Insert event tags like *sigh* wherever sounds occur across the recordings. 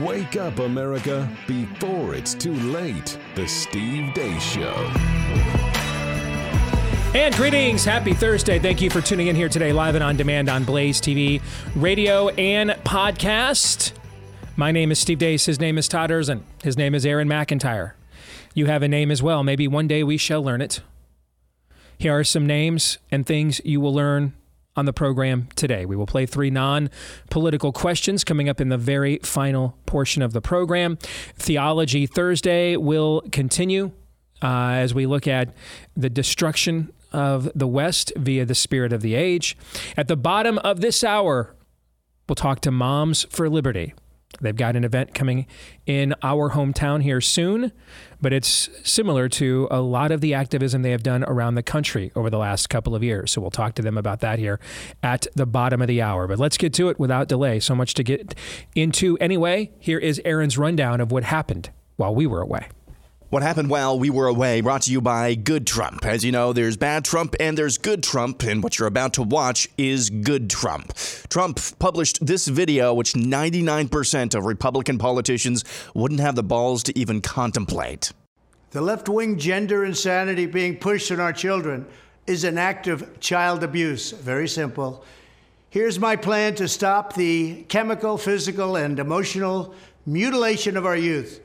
Wake up, America, before it's too late. The Steve Deace Show. And greetings. Happy Thursday. Thank you for tuning in here today, live and on demand on Blaze TV, radio, and podcast. My name is Steve Deace. His name is Todd Erzen. His name is Aaron McIntyre. You have a name as well. Maybe one day we shall learn it. Here are some names and things you will learn on the program today. We will play three non political questions coming up in the very final portion of the program. Theology Thursday will continue uh, as we look at the destruction of the West via the spirit of the age. At the bottom of this hour, we'll talk to Moms for Liberty. They've got an event coming in our hometown here soon, but it's similar to a lot of the activism they have done around the country over the last couple of years. So we'll talk to them about that here at the bottom of the hour. But let's get to it without delay. So much to get into anyway. Here is Aaron's rundown of what happened while we were away. What happened while we were away brought to you by Good Trump. As you know, there's bad Trump and there's good Trump, and what you're about to watch is good Trump. Trump published this video, which 99% of Republican politicians wouldn't have the balls to even contemplate. The left wing gender insanity being pushed on our children is an act of child abuse. Very simple. Here's my plan to stop the chemical, physical, and emotional mutilation of our youth.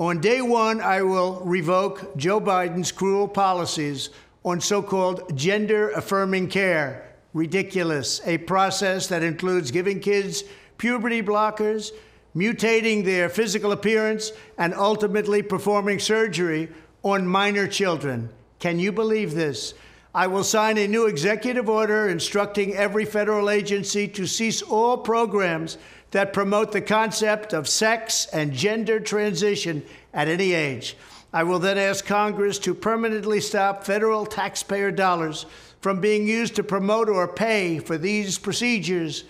On day one, I will revoke Joe Biden's cruel policies on so called gender affirming care. Ridiculous. A process that includes giving kids puberty blockers, mutating their physical appearance, and ultimately performing surgery on minor children. Can you believe this? I will sign a new executive order instructing every federal agency to cease all programs that promote the concept of sex and gender transition at any age. I will then ask Congress to permanently stop federal taxpayer dollars from being used to promote or pay for these procedures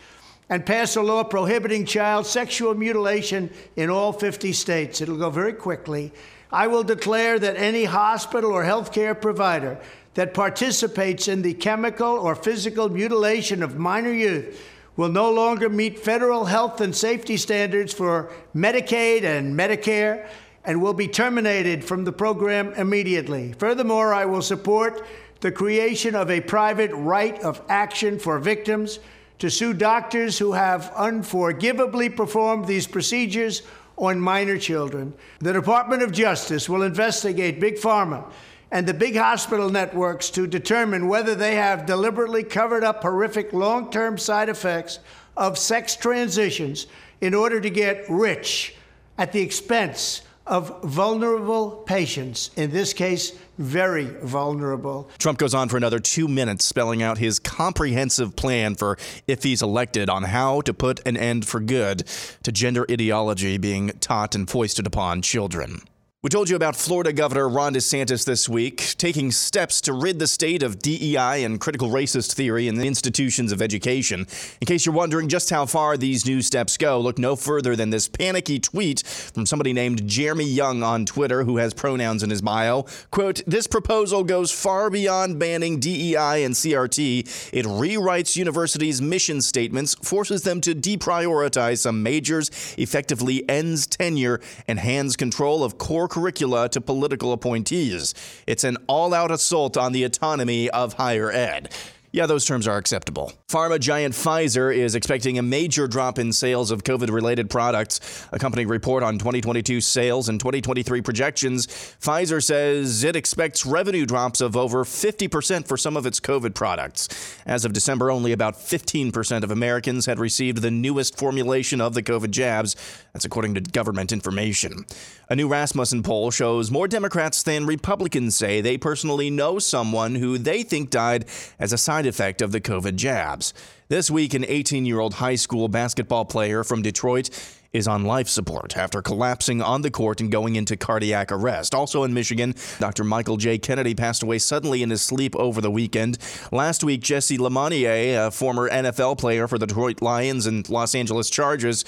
and pass a law prohibiting child sexual mutilation in all 50 states. It'll go very quickly. I will declare that any hospital or healthcare provider that participates in the chemical or physical mutilation of minor youth will no longer meet federal health and safety standards for Medicaid and Medicare and will be terminated from the program immediately. Furthermore, I will support the creation of a private right of action for victims to sue doctors who have unforgivably performed these procedures on minor children. The Department of Justice will investigate Big Pharma and the big hospital networks to determine whether they have deliberately covered up horrific long term side effects of sex transitions in order to get rich at the expense of vulnerable patients, in this case, very vulnerable. Trump goes on for another two minutes, spelling out his comprehensive plan for if he's elected on how to put an end for good to gender ideology being taught and foisted upon children. We told you about Florida Governor Ron DeSantis this week, taking steps to rid the state of DEI and critical racist theory in the institutions of education. In case you're wondering just how far these new steps go, look no further than this panicky tweet from somebody named Jeremy Young on Twitter, who has pronouns in his bio. Quote, This proposal goes far beyond banning DEI and CRT. It rewrites universities' mission statements, forces them to deprioritize some majors, effectively ends tenure, and hands control of core curricula to political appointees. It's an all out assault on the autonomy of higher ed. Yeah, those terms are acceptable. Pharma giant Pfizer is expecting a major drop in sales of COVID related products. A company report on 2022 sales and 2023 projections, Pfizer says it expects revenue drops of over 50% for some of its COVID products. As of December, only about 15% of Americans had received the newest formulation of the COVID jabs. That's according to government information. A new Rasmussen poll shows more Democrats than Republicans say they personally know someone who they think died as a side effect of the COVID jabs. This week, an 18 year old high school basketball player from Detroit is on life support after collapsing on the court and going into cardiac arrest. Also in Michigan, Dr. Michael J. Kennedy passed away suddenly in his sleep over the weekend. Last week, Jessie Lemonier, a former NFL player for the Detroit Lions and Los Angeles Chargers,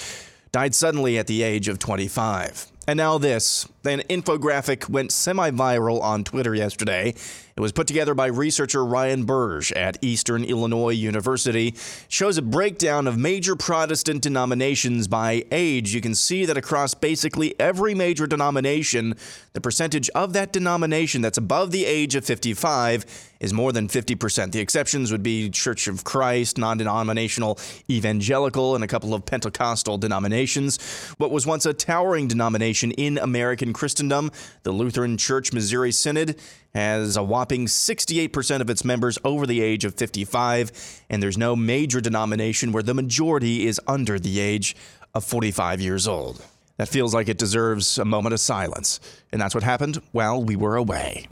died suddenly at the age of 25. And now this. An infographic went semi viral on Twitter yesterday. It was put together by researcher Ryan Burge at Eastern Illinois University. Shows a breakdown of major Protestant denominations by age. You can see that across basically every major denomination, the percentage of that denomination that's above the age of 55 is more than 50%. The exceptions would be Church of Christ, non denominational evangelical, and a couple of Pentecostal denominations. What was once a towering denomination in American Christendom, the Lutheran Church Missouri Synod, has a whopping 68% of its members over the age of 55, and there's no major denomination where the majority is under the age of 45 years old. That feels like it deserves a moment of silence. And that's what happened while we were away.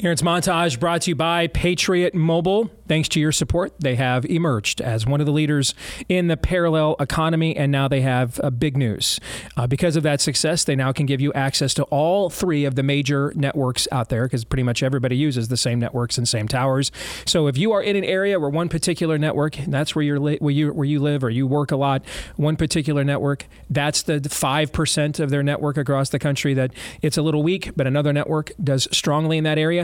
Aaron's montage brought to you by Patriot Mobile. Thanks to your support, they have emerged as one of the leaders in the parallel economy, and now they have uh, big news. Uh, because of that success, they now can give you access to all three of the major networks out there, because pretty much everybody uses the same networks and same towers. So if you are in an area where one particular network, that's where you're li- where you where you live or you work a lot, one particular network, that's the five percent of their network across the country that it's a little weak, but another network does strongly in that area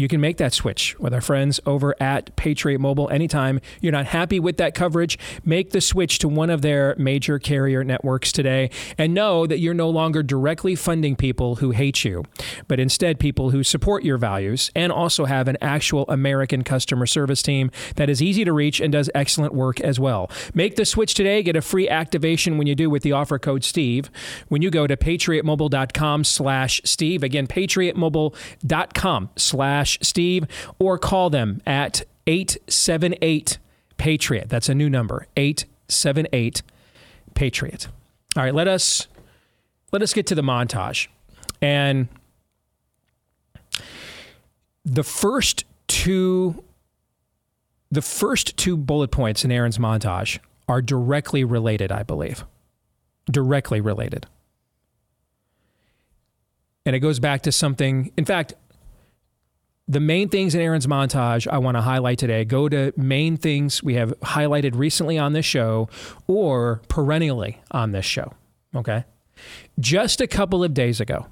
you can make that switch with our friends over at Patriot Mobile anytime you're not happy with that coverage. Make the switch to one of their major carrier networks today and know that you're no longer directly funding people who hate you, but instead people who support your values and also have an actual American customer service team that is easy to reach and does excellent work as well. Make the switch today. Get a free activation when you do with the offer code Steve when you go to patriotmobile.com slash Steve. Again, patriotmobile.com slash Steve or call them at 878 Patriot. That's a new number, 878 Patriot. All right, let us let us get to the montage. And the first two the first two bullet points in Aaron's montage are directly related, I believe. Directly related. And it goes back to something, in fact, the main things in Aaron's montage I want to highlight today go to main things we have highlighted recently on this show or perennially on this show. Okay. Just a couple of days ago,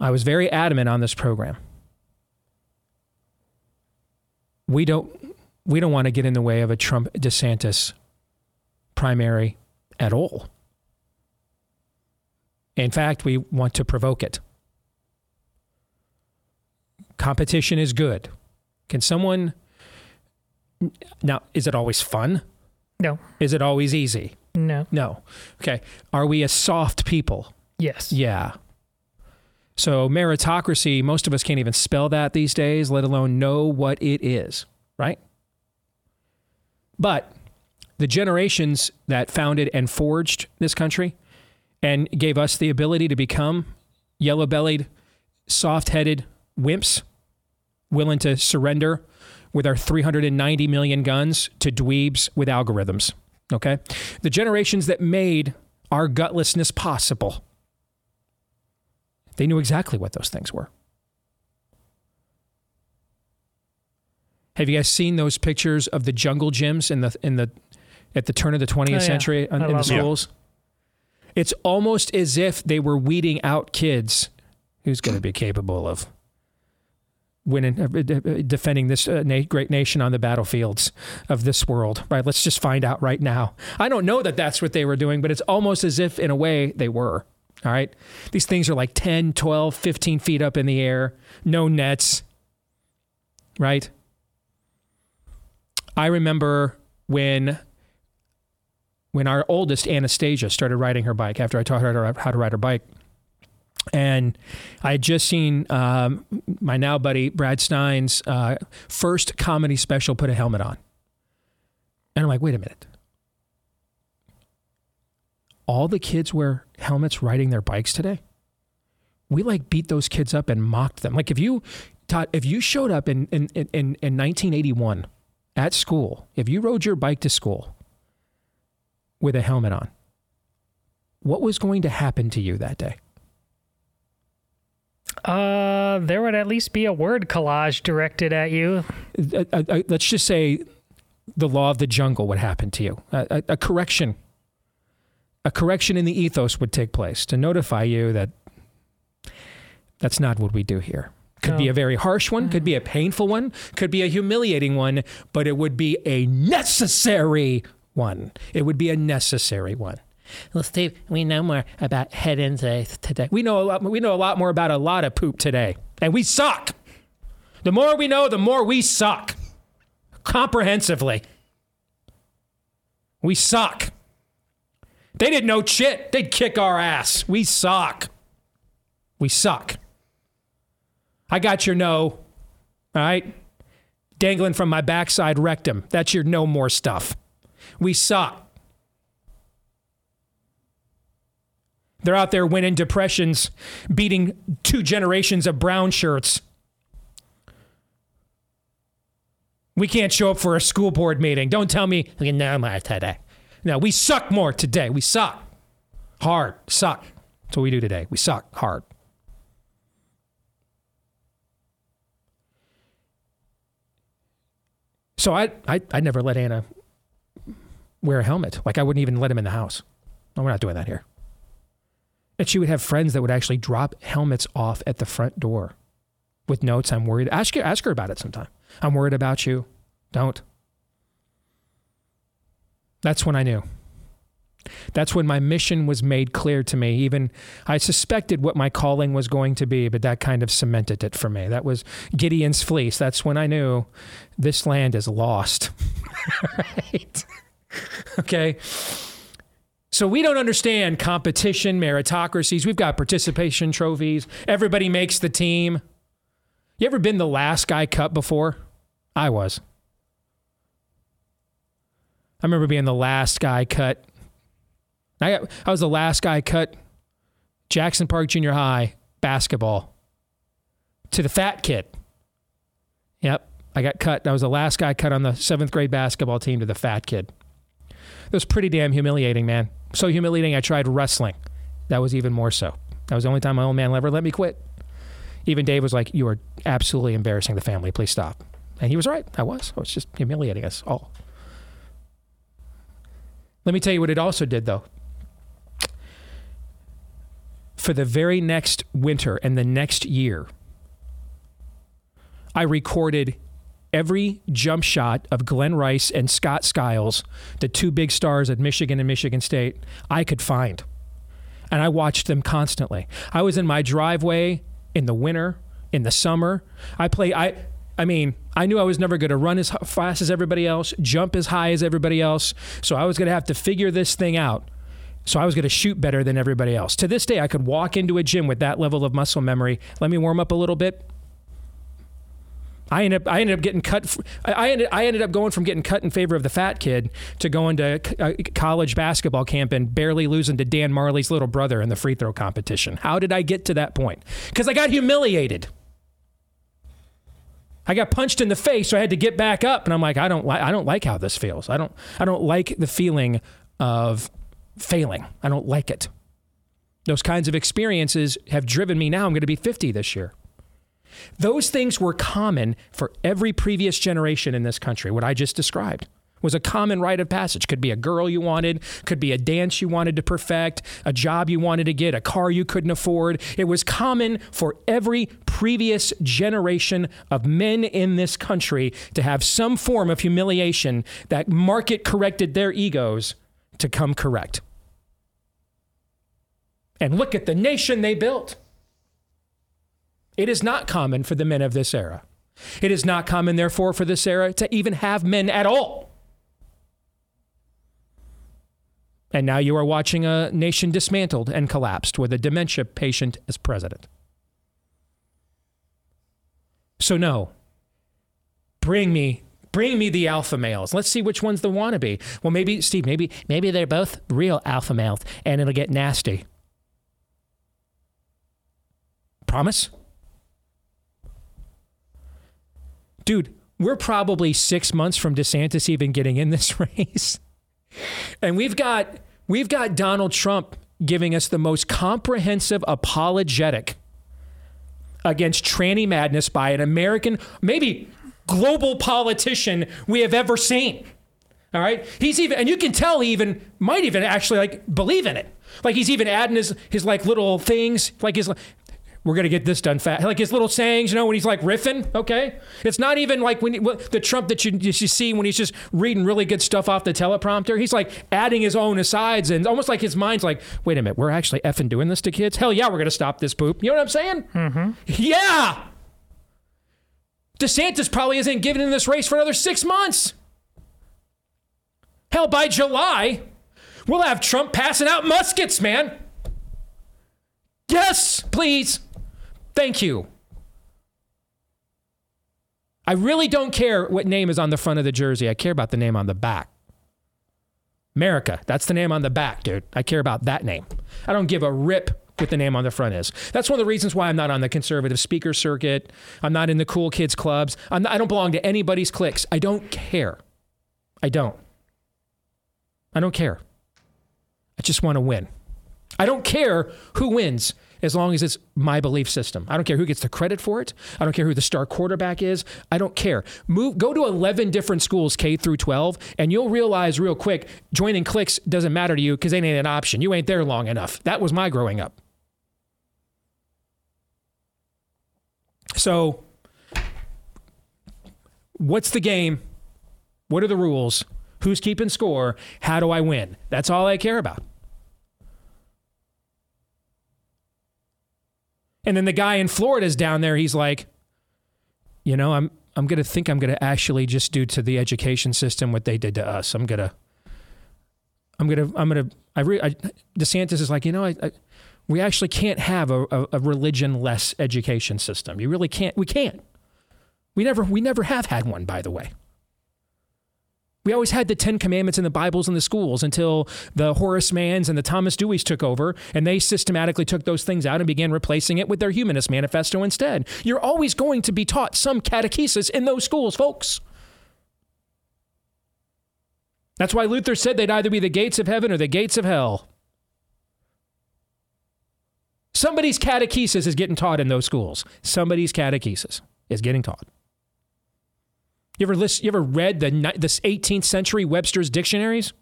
I was very adamant on this program. We don't we don't want to get in the way of a Trump DeSantis primary at all. In fact, we want to provoke it. Competition is good. Can someone now is it always fun? No. Is it always easy? No. No. Okay. Are we a soft people? Yes. Yeah. So meritocracy, most of us can't even spell that these days, let alone know what it is, right? But the generations that founded and forged this country and gave us the ability to become yellow bellied, soft headed wimps willing to surrender with our 390 million guns to dweebs with algorithms. Okay? The generations that made our gutlessness possible, they knew exactly what those things were. Have you guys seen those pictures of the jungle gyms in the in the at the turn of the 20th Oh, yeah. century I in the schools? It's almost as if they were weeding out kids who's going to be capable of winning, uh, defending this uh, great nation on the battlefields of this world. Right? Let's just find out right now. I don't know that that's what they were doing, but it's almost as if, in a way, they were. All right. These things are like 10, 12, 15 feet up in the air, no nets. Right? I remember when when our oldest Anastasia started riding her bike after I taught her how to ride her bike. And I had just seen um, my now buddy Brad Stine's uh, first comedy special put a helmet on. And I'm like, wait a minute. All the kids wear helmets riding their bikes today? We like beat those kids up and mocked them. Like if you, Todd, if you showed up in, in, in, in 1981 at school, if you rode your bike to school, with a helmet on, what was going to happen to you that day? Uh, there would at least be a word collage directed at you. Uh, uh, uh, let's just say the law of the jungle would happen to you. A, a, a correction, a correction in the ethos would take place to notify you that that's not what we do here. Could be a very harsh one, could be a painful one, could be a humiliating one, but it would be a necessary one. It would be a necessary one. Well, Steve, we know more about head injuries today. We know a lot. We know a lot more about a lot of poop today, and we suck. The more we know, the more we suck. Comprehensively, we suck. They didn't know shit. They'd kick our ass. We suck. We suck. I got your no. All right? Dangling from my backside rectum. That's your no more stuff. We suck. They're out there winning depressions, beating two generations of brown shirts. We can't show up for a school board meeting. Don't tell me know more today. No, we suck more today. We suck. Hard. Suck. That's what we do today. We suck hard. So I, I, I never let Anna wear a helmet. Like I wouldn't even let him in the house. No, we're not doing that here. And she would have friends that would actually drop helmets off at the front door with notes. I'm worried. Ask her, ask her about it sometime. I'm worried about you. Don't. That's when I knew. That's when my mission was made clear to me. Even I suspected what my calling was going to be, but that kind of cemented it for me. That was Gideon's fleece. That's when I knew this land is lost. *laughs* right? *laughs* okay. So we don't understand competition, meritocracies. We've got participation trophies. Everybody makes the team. You ever been the last guy cut before? I was. I remember being the last guy cut. I, got, I was the last guy cut Jackson Park Junior High basketball to the fat kid. Yep, I got cut. I was the last guy cut on the seventh grade basketball team to the fat kid. It was pretty damn humiliating, man. So humiliating, I tried wrestling. That was even more so. That was the only time my old man ever let me quit. Even Dave was like, You are absolutely embarrassing the family. Please stop. And he was right. I was. I was just humiliating us all. Let me tell you what it also did, though. For the very next winter and the next year, I recorded every jump shot of Glen Rice and Scott Skiles, the two big stars at Michigan and Michigan State, I could find. And I watched them constantly. I was in my driveway in the winter, in the summer. I play I I mean, I knew I was never going to run as fast as everybody else, jump as high as everybody else. So I was going to have to figure this thing out. So I was going to shoot better than everybody else. To this day, I could walk into a gym with that level of muscle memory. Let me warm up a little bit. I ended up I ended up getting cut. I ended I ended up going from getting cut in favor of the fat kid to going to c- uh, college basketball camp and barely losing to Dan Majerle's little brother in the free throw competition. How did I get to that point? Because I got humiliated. I got punched in the face, so I had to get back up, and I'm like, I don't like I don't like how this feels. I don't I don't like the feeling of failing. I don't like it. Those kinds of experiences have driven me now. I'm going to be 50 this year. Those things were common for every previous generation in this country. What I just described was a common rite of passage. Could be a girl you wanted, could be a dance you wanted to perfect, a job you wanted to get, a car you couldn't afford. It was common for every previous generation of men in this country to have some form of humiliation that market corrected their egos to come correct. And look at the nation they built. It is not common for the men of this era. It is not common, therefore, for this era to even have men at all. And now you are watching a nation dismantled and collapsed with a dementia patient as president. So, no, bring me. Bring me the alpha males. Let's see which one's the wannabe. Well, maybe Steve. Maybe maybe they're both real alpha males, and it'll get nasty. Promise? Dude, we're probably six months from DeSantis even getting in this *laughs* race. And we've got we've got Donald Trump giving us the most comprehensive apologetic against tranny madness by an American, maybe global politician we have ever seen. All right. He's even, and you can tell he even might even actually like believe in it. Like he's even adding his, his like little things, like his, we're going to get this done fast. Like his little sayings, you know, when he's like riffing, okay? It's not even like when he, the Trump that you, you see when he's just reading really good stuff off the teleprompter. He's like adding his own asides and almost like his mind's like, wait a minute, we're actually effing doing this to kids? Hell yeah, we're going to stop this poop. You know what I'm saying? Mm-hmm. Yeah. DeSantis probably isn't giving in this race for another six months. Hell, by July, we'll have Trump passing out muskets, man. Yes, please. Thank you. I really don't care what name is on the front of the jersey. I care about the name on the back. America, that's the name on the back, dude. I care about that name. I don't give a rip what the name on the front is. That's one of the reasons why I'm not on the conservative speaker circuit. I'm not in the cool kids clubs. Not, I don't belong to anybody's cliques. I don't care. I don't. I don't care. I just want to win. I don't care who wins as long as it's my belief system. I don't care who gets the credit for it. I don't care who the star quarterback is. I don't care. Move go to 11 different schools K through 12 and you'll realize real quick joining cliques doesn't matter to you cuz it ain't an option. You ain't there long enough. That was my growing up. So what's the game? What are the rules? Who's keeping score? How do I win? That's all I care about. And then the guy in Florida is down there. He's like, you know, I'm I'm gonna think I'm gonna actually just do to the education system what they did to us. I'm gonna I'm gonna I'm gonna I, re, I DeSantis is like, you know, I, I we actually can't have a, a, a religion less education system. You really can't. We can't. We never we never have had one, by the way. We always had the Ten Commandments in the Bibles in the schools until the Horace Manns and the Thomas Deweys took over, and they systematically took those things out and began replacing it with their Humanist Manifesto instead. You're always going to be taught some catechesis in those schools, folks. That's why Luther said they'd either be the gates of heaven or the gates of hell. Somebody's catechesis is getting taught in those schools. Somebody's catechesis is getting taught. You ever list, you ever read the this 18th century Webster's dictionaries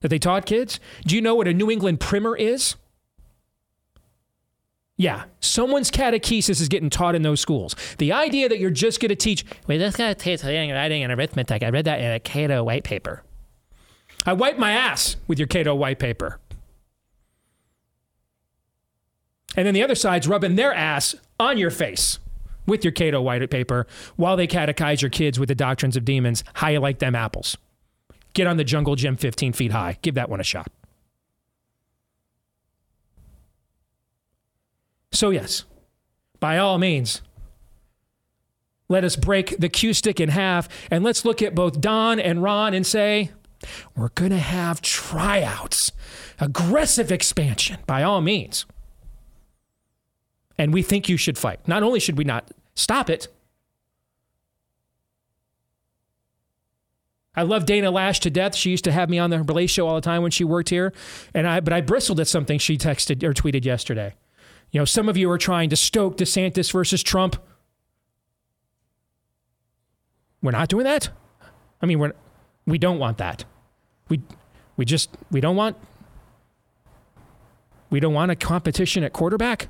that they taught kids? Do you know what a New England primer is? Yeah, someone's catechesis is getting taught in those schools. The idea that you're just going to teach, we're just going to teach reading, writing, and arithmetic. I read that in a Cato white paper. I wipe my ass with your Cato white paper. And then the other side's rubbing their ass on your face with your Cato white paper while they catechize your kids with the doctrines of demons. How you like them apples? Get on the jungle gym 15 feet high. Give that one a shot. So, yes, by all means, let us break the cue stick in half and let's look at both Don and Ron and say, we're going to have tryouts, aggressive expansion, by all means and we think you should fight. Not only should we not stop it, I love Dana Loesch to death. She used to have me on the Blaze show all the time when she worked here, and I but I bristled at something she texted or tweeted yesterday. You know, some of you are trying to stoke DeSantis versus Trump. We're not doing that. I mean, we're we don't want that. We we just we don't want we don't want a competition at quarterback.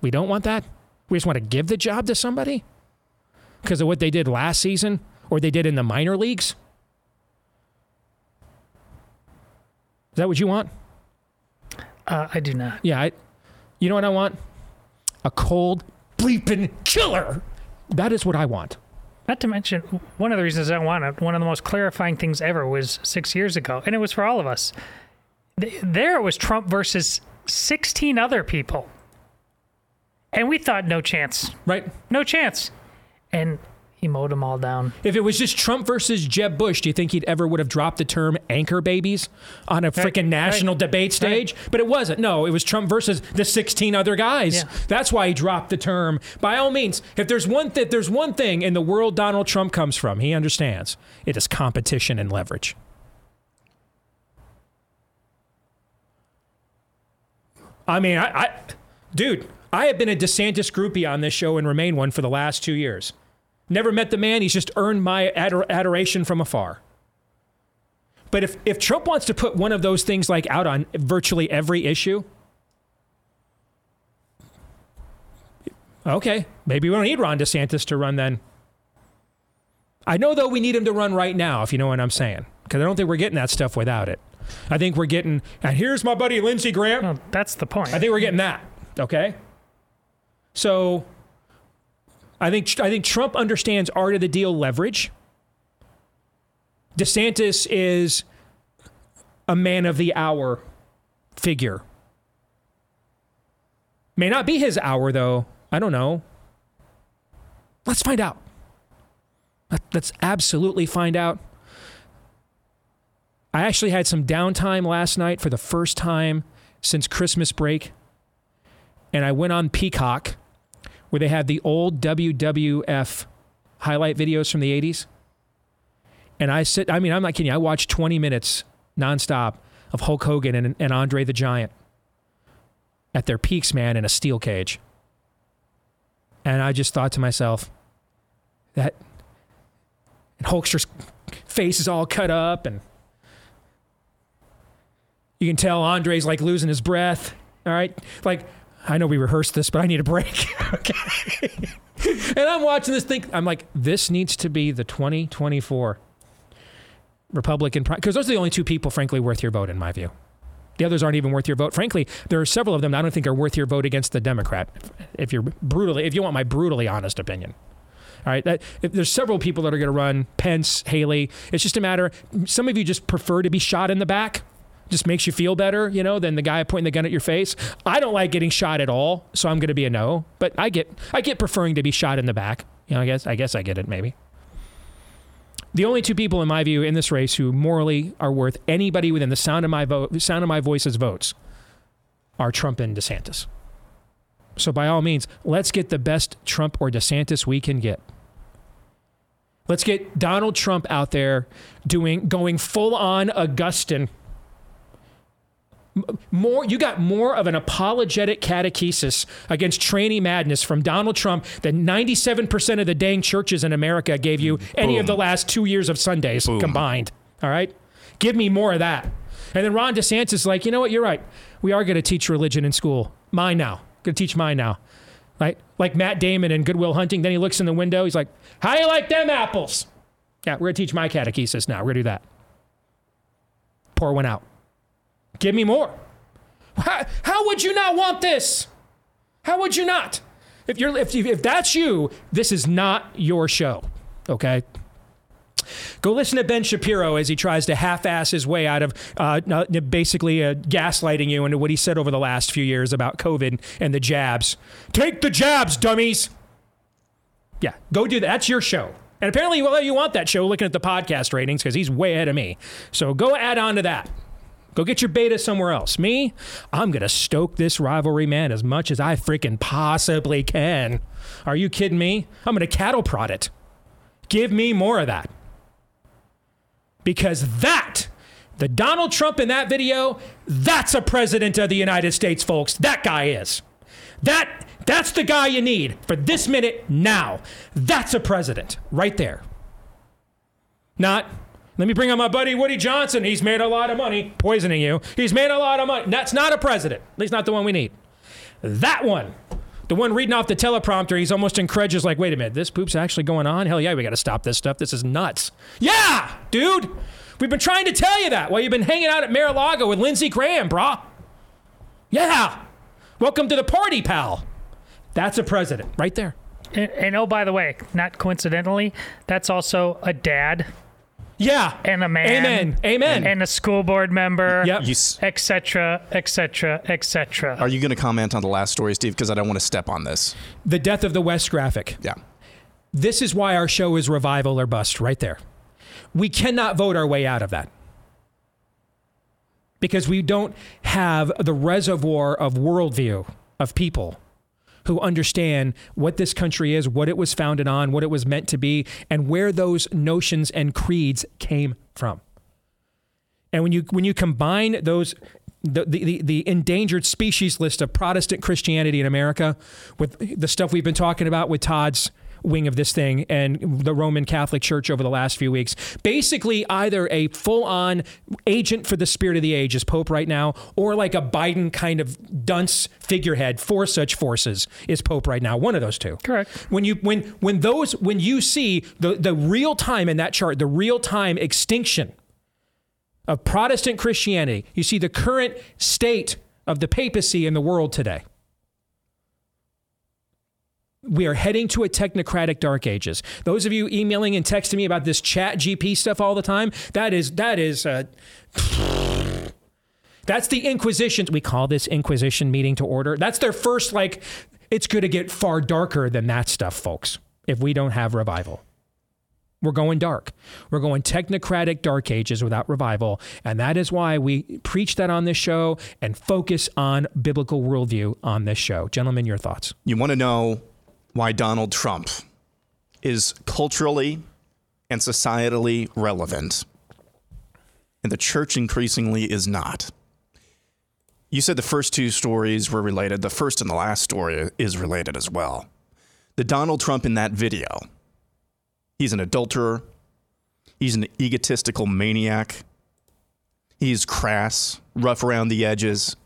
We don't want that. We just want to give the job to somebody because of what they did last season or they did in the minor leagues. Is that what you want? Uh, I do not. Yeah. I, you know what I want? A cold bleeping killer. That is what I want. Not to mention, one of the reasons I want it, one of the most clarifying things ever was six years ago, and it was for all of us. There it was Trump versus 16 other people. And we thought, no chance. Right. No chance. And he mowed them all down. If it was just Trump versus Jeb Bush, do you think he'd ever would have dropped the term anchor babies on a freaking right, national right, debate stage? Right. But it wasn't. No, it was Trump versus the 16 other guys. Yeah. That's why he dropped the term. By all means, if there's one th- there's one thing in the world Donald Trump comes from, he understands. It is competition and leverage. I mean, I, I dude, I have been a DeSantis groupie on this show and remain one for the last two years. Never met the man. He's just earned my ador- adoration from afar. But if, if Trump wants to put one of those things like out on virtually every issue, okay, maybe we don't need Ron DeSantis to run then. I know though we need him to run right now, if you know what I'm saying, because I don't think we're getting that stuff without it. I think we're getting, and here's my buddy Lindsey Graham. Well, that's the point. I think we're getting that. Okay. So I think I think Trump understands art of the deal leverage. DeSantis is a man of the hour figure. May not be his hour though. I don't know. Let's find out. Let- Let's absolutely find out. I actually had some downtime last night for the first time since Christmas break. And I went on Peacock where they had the old WWF highlight videos from the 80s. And I sit, I mean, I'm not kidding you. I watched 20 minutes nonstop of Hulk Hogan and, and Andre the Giant at their peaks, man, in a steel cage. And I just thought to myself, that and Hulkster's face is all cut up, and you can tell Andre's like losing his breath. All right. Like, I know we rehearsed this, but I need a break. *laughs* okay. and I'm watching this thing. I'm like, this needs to be the 2024 Republican. Because those are the only two people, frankly, worth your vote, in my view. The others aren't even worth your vote. Frankly, there are several of them I don't think are worth your vote against the Democrat. If you're brutally, if you want my brutally honest opinion. All right, that, there's several people that are going to run Pence, Haley. It's just a matter. Some of you just prefer to be shot in the back. Just makes you feel better, you know, than the guy pointing the gun at your face. I don't like getting shot at all, so I'm going to be a no. But I get, I get preferring to be shot in the back. You know, I guess, I guess I get it. Maybe. The only two people, in my view, in this race who morally are worth anybody within the sound of my vote, sound of my voice's votes, are Trump and DeSantis. So by all means, let's get the best Trump or DeSantis we can get. Let's get Donald Trump out there doing going full on Augustin. More, you got more of an apologetic catechesis against tranny madness from Donald Trump than 97% of the dang churches in America gave you any of the last two years of Sundays combined. All right? Give me more of that. And then Ron DeSantis is like, you know what? You're right. We are going to teach religion in school. Mine now. Going to teach mine now. Right? Like Matt Damon in Good Will Hunting. Then he looks in the window. He's like, how you like them apples? Yeah, we're going to teach my catechesis now. We're going to do that. Pour one out. Give me more. How, how would you not want this? How would you not? If you're if, you- if that's you, this is not your show. Okay? Go listen to Ben Shapiro as he tries to half-ass his way out of uh, basically uh, gaslighting you into what he said over the last few years about COVID and the jabs. Take the jabs, dummies. Yeah, go do that. That's your show. And apparently, well, you want that show looking at the podcast ratings because he's way ahead of me. So go add on to that. Go get your beta somewhere else. Me, I'm going to stoke this rivalry, man, as much as I freaking possibly can. Are you kidding me? I'm going to cattle prod it. Give me more of that. Because that, the Donald Trump in that video, that's a president of the United States, folks. That guy is. That that's the guy you need for this minute now. That's a president right there. Not let me bring on my buddy Woody Johnson. He's made a lot of money poisoning you. He's made a lot of money. That's not a president. At least not the one we need. That one. The one reading off the teleprompter, he's almost incredulous, like, wait a minute, this poop's actually going on? Hell yeah, we got to stop this stuff. This is nuts. Yeah, dude. We've been trying to tell you that while you've been hanging out at Mar-a-Lago with Lindsey Graham, brah. Yeah. Welcome to the party, pal. That's a president right there. And, and oh, by the way, not coincidentally, that's also a dad Yeah. and a man. Amen. Amen. And a school board member. Yep. You s- Etc. Etc. Etc. Are you going to comment on the last story, Steve? Because I don't want to step on this. the death of the West graphic. Yeah. This is why our show is revival or bust right there. We cannot vote our way out of that. Because we don't have the reservoir of worldview of people who understand what this country is, what it was founded on, what it was meant to be, and where those notions and creeds came from. And when you when you combine those the, the, the endangered species list of Protestant Christianity in America with the stuff we've been talking about with Todd's wing of this thing and the Roman Catholic Church over the last few weeks. Basically, either a full on agent for the spirit of the age is Pope right now, or like a Biden kind of dunce figurehead for such forces is Pope right now. One of those two. Correct. When you when when those when you see the the real time in that chart, the real time extinction of Protestant Christianity, you see the current state of the papacy in the world today we are heading to a technocratic dark ages. Those of you emailing and texting me about this chat GP stuff all the time, that is that is uh, that's the Inquisition. We call this Inquisition meeting to order. That's their first like it's going to get far darker than that stuff, folks. If we don't have revival. We're going dark. We're going technocratic dark ages without revival. And that is why we preach that on this show and focus on biblical worldview on this show. Gentlemen, your thoughts. You want to know why Donald Trump is culturally and societally relevant, and the church increasingly is not. You said the first two stories were related. The first and the last story is related as well. The Donald Trump in that video, he's an adulterer, he's an egotistical maniac, he's crass, rough around the edges,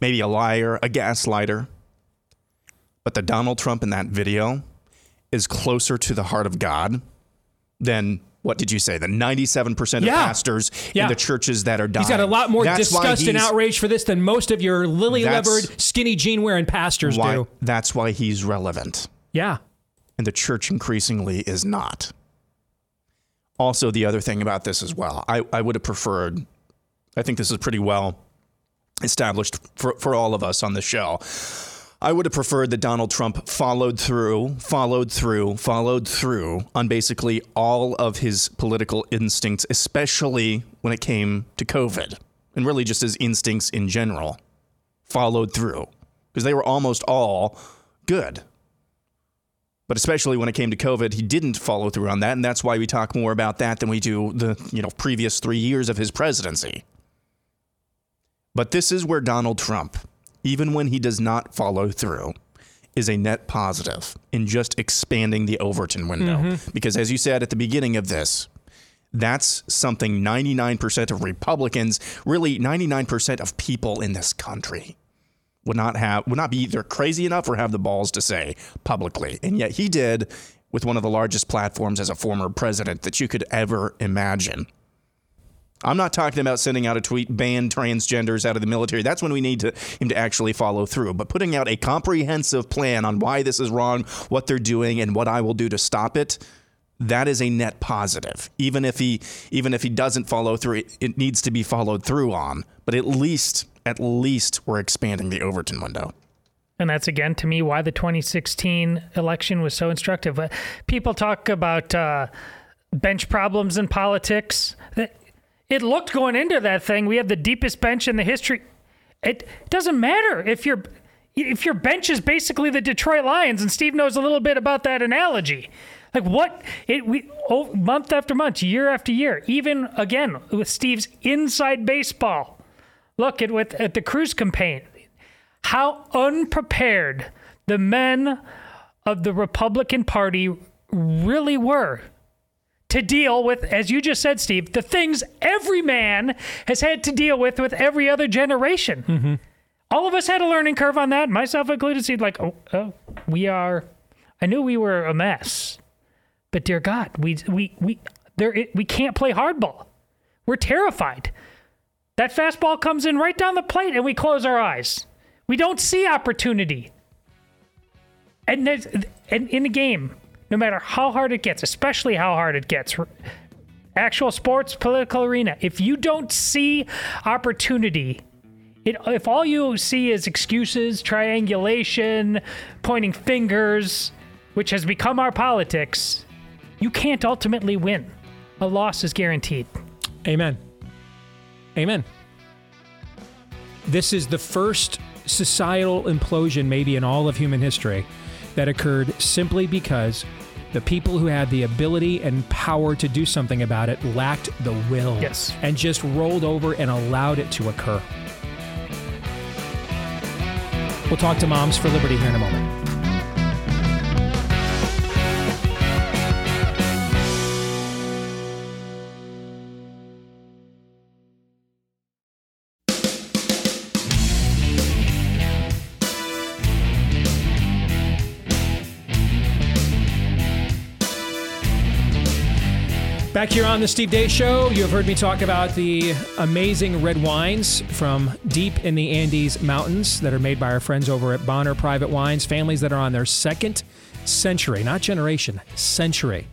maybe a liar, a gaslighter. But the Donald Trump in that video is closer to the heart of God than what did you say? The 97% of Yeah. pastors Yeah. in the churches that are dying. He's got a lot more That's disgust and outrage for this than most of your lily livered, skinny jean wearing pastors Why, do. that's why he's relevant. Yeah. And the church increasingly is not. Also, the other thing about this as well, I, I would have preferred, I think this is pretty well established for, for all of us on the show. I would have preferred that Donald Trump followed through, followed through, followed through on basically all of his political instincts, especially when it came to COVID and really just his instincts in general. Followed through because they were almost all good. But especially when it came to COVID, he didn't follow through on that, and that's why we talk more about that than we do the you know previous three years of his presidency. But this is where Donald Trump, even when he does not follow through, is a net positive in just expanding the Overton window. Mm-hmm. Because as you said at the beginning of this, that's something 99% of Republicans, really 99% of people in this country would not have would not be either crazy enough or have the balls to say publicly. And yet he did with one of the largest platforms as a former president that you could ever imagine. I'm not talking about sending out a tweet ban transgenders out of the military. That's when we need to, him to actually follow through. But putting out a comprehensive plan on why this is wrong, what they're doing, and what I will do to stop it, that is a net positive. Even if he even if he doesn't follow through, it, it needs to be followed through on. But at least at least we're expanding the Overton window. And that's again to me why the 2016 election was so instructive. Uh, People talk about uh, bench problems in politics. It looked going into that thing. We had the deepest bench in the history. It doesn't matter if your if your bench is basically the Detroit Lions, and Steve knows a little bit about that analogy. Like what it we oh, month after month, year after year, even again with Steve's inside baseball. Look at with at the Cruz campaign how unprepared the men of the Republican Party really were to deal with, as you just said, Steve, the things every man has had to deal with with every other generation. Mm-hmm. All of us had a learning curve on that, myself included. Steve, like, oh, oh, we are. I knew we were a mess, but dear God, we we we there we can't play hardball. We're terrified. That fastball comes in right down the plate, and we close our eyes. We don't see opportunity. And, and in the game, no matter how hard it gets, especially how hard it gets, actual sports, political arena, if you don't see opportunity, it, if all you see is excuses, triangulation, pointing fingers, which has become our politics, you can't ultimately win. A loss is guaranteed. Amen. Amen. This is the first societal implosion, maybe in all of human history, that occurred simply because the people who had the ability and power to do something about it lacked the will. Yes. And just rolled over and allowed it to occur. We'll talk to Moms for Liberty here in a moment. Back here on the Steve Deace Show, you have heard me talk about the amazing red wines from deep in the Andes Mountains that are made by our friends over at Bonner Private Wines, families that are on their second century, not generation, century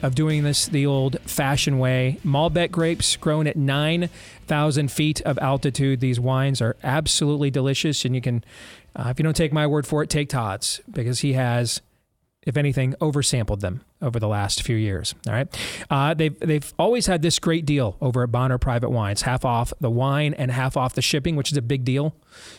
of doing this the old fashioned way. Malbec grapes grown at 9,000 feet of altitude. These wines are absolutely delicious, and you can, uh, if you don't take my word for it, take Todd's because he has if anything, oversampled them over the last few years. All right, uh, they've they've always had this great deal over at Bonner Private Wines, half off the wine and half off the shipping, which is a big deal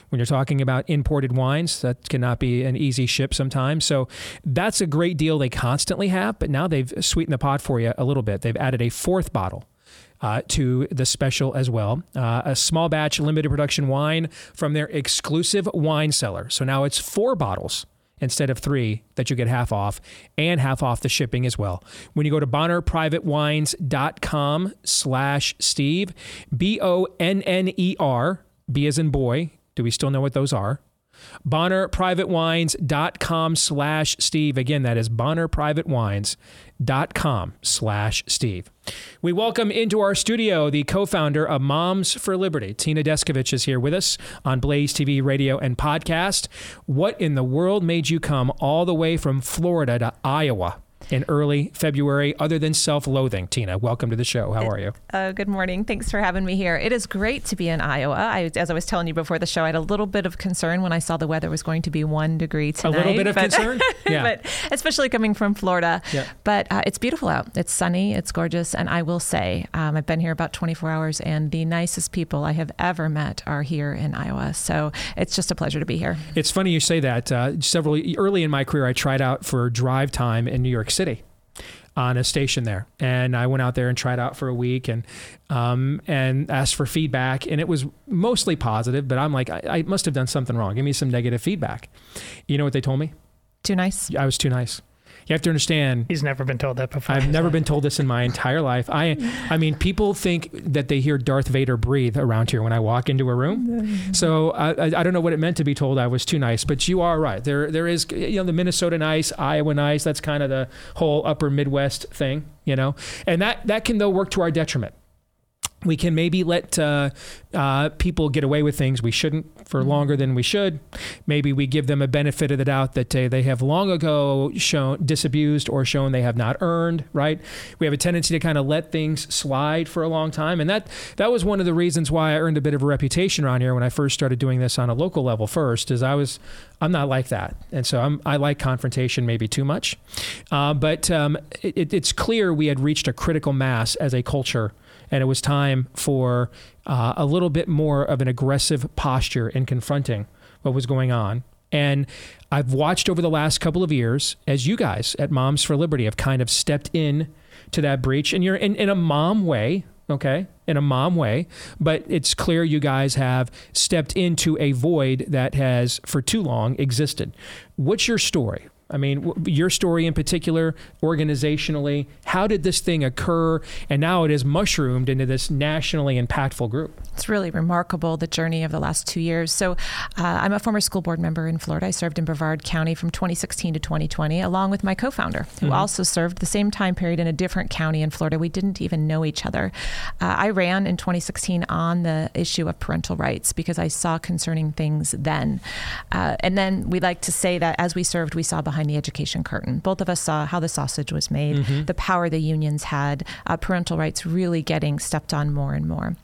when you're talking about imported wines. That cannot be an easy ship sometimes. So that's a great deal they constantly have. But now they've sweetened the pot for you a little bit. They've added a fourth bottle. Uh, to the special as well. Uh, a small batch limited production wine from their exclusive wine cellar. So now it's four bottles instead of three that you get half off and half off the shipping as well. When you go to bonnerprivatewines.com slash Steve, B-O-N-N-E-R, B as in boy. Do we still know what those are? bonnerprivatewines.com slash Steve. Again, that is bonnerprivatewines.com slash Steve. We welcome into our studio the co-founder of Moms for Liberty. Tina Descovich is here with us on Blaze TV, radio, and podcast. What in the world made you come all the way from Florida to Iowa? In early February, other than self loathing. Tina, welcome to the show. How are you? Uh, good morning. Thanks for having me here. It is great to be in Iowa. I, as I was telling you before the show, I had a little bit of concern when I saw the weather was going to be one degree tonight. A little bit of but, concern? *laughs* Yeah. but especially coming from Florida. Yeah. But uh, it's beautiful out. It's sunny, it's gorgeous. And I will say, um, I've been here about 24 hours, and the nicest people I have ever met are here in Iowa. So it's just a pleasure to be here. It's funny you say that. Uh, several early in my career, I tried out for drive time in New York City on a station there, and I went out there and tried out for a week and um, and asked for feedback, and it was mostly positive. But I'm like, I, I must have done something wrong. Give me some negative feedback. You know what they told me? Too nice. I was too nice. You have to understand. He's never been told that before. I've never been told this in my entire life. I, I mean, people think that they hear Darth Vader breathe around here when I walk into a room. So I, I, I don't know what it meant to be told I was too nice. But you are right. There, there is, you know, the Minnesota nice, Iowa nice. That's kind of the whole Upper Midwest thing, you know, and that that can though work to our detriment we can maybe let uh, uh, people get away with things we shouldn't for longer than we should. Maybe we give them a benefit of the doubt that uh, they have long ago shown disabused or shown they have not earned. Right? We have a tendency to kind of let things slide for a long time, and that that was one of the reasons why I earned a bit of a reputation around here when I first started doing this on a local level. First, is I was I'm not like that, and so I'm, I like confrontation maybe too much. Uh, but um, it, it's clear we had reached a critical mass as a culture and it was time for uh, a little bit more of an aggressive posture in confronting what was going on. And I've watched over the last couple of years as you guys at Moms for Liberty have kind of stepped in to that breach, and you're in, in a mom way, okay, in a mom way, but it's clear you guys have stepped into a void that has for too long existed. What's your story? I mean, w- your story in particular, organizationally, how did this thing occur? And now it is mushroomed into this nationally impactful group. It's really remarkable the journey of the last two years. So, uh, I'm a former school board member in Florida. I served in Brevard County from 2016 to 2020, along with my co founder, who also served the same time period in a different county in Florida. We didn't even know each other. Uh, I ran in 2016 on the issue of parental rights because I saw concerning things then. Uh, and then we like to say that as we served, we saw behind the education curtain. Both of us saw how the sausage was made, the power the unions had, uh, parental rights really getting stepped on more and more.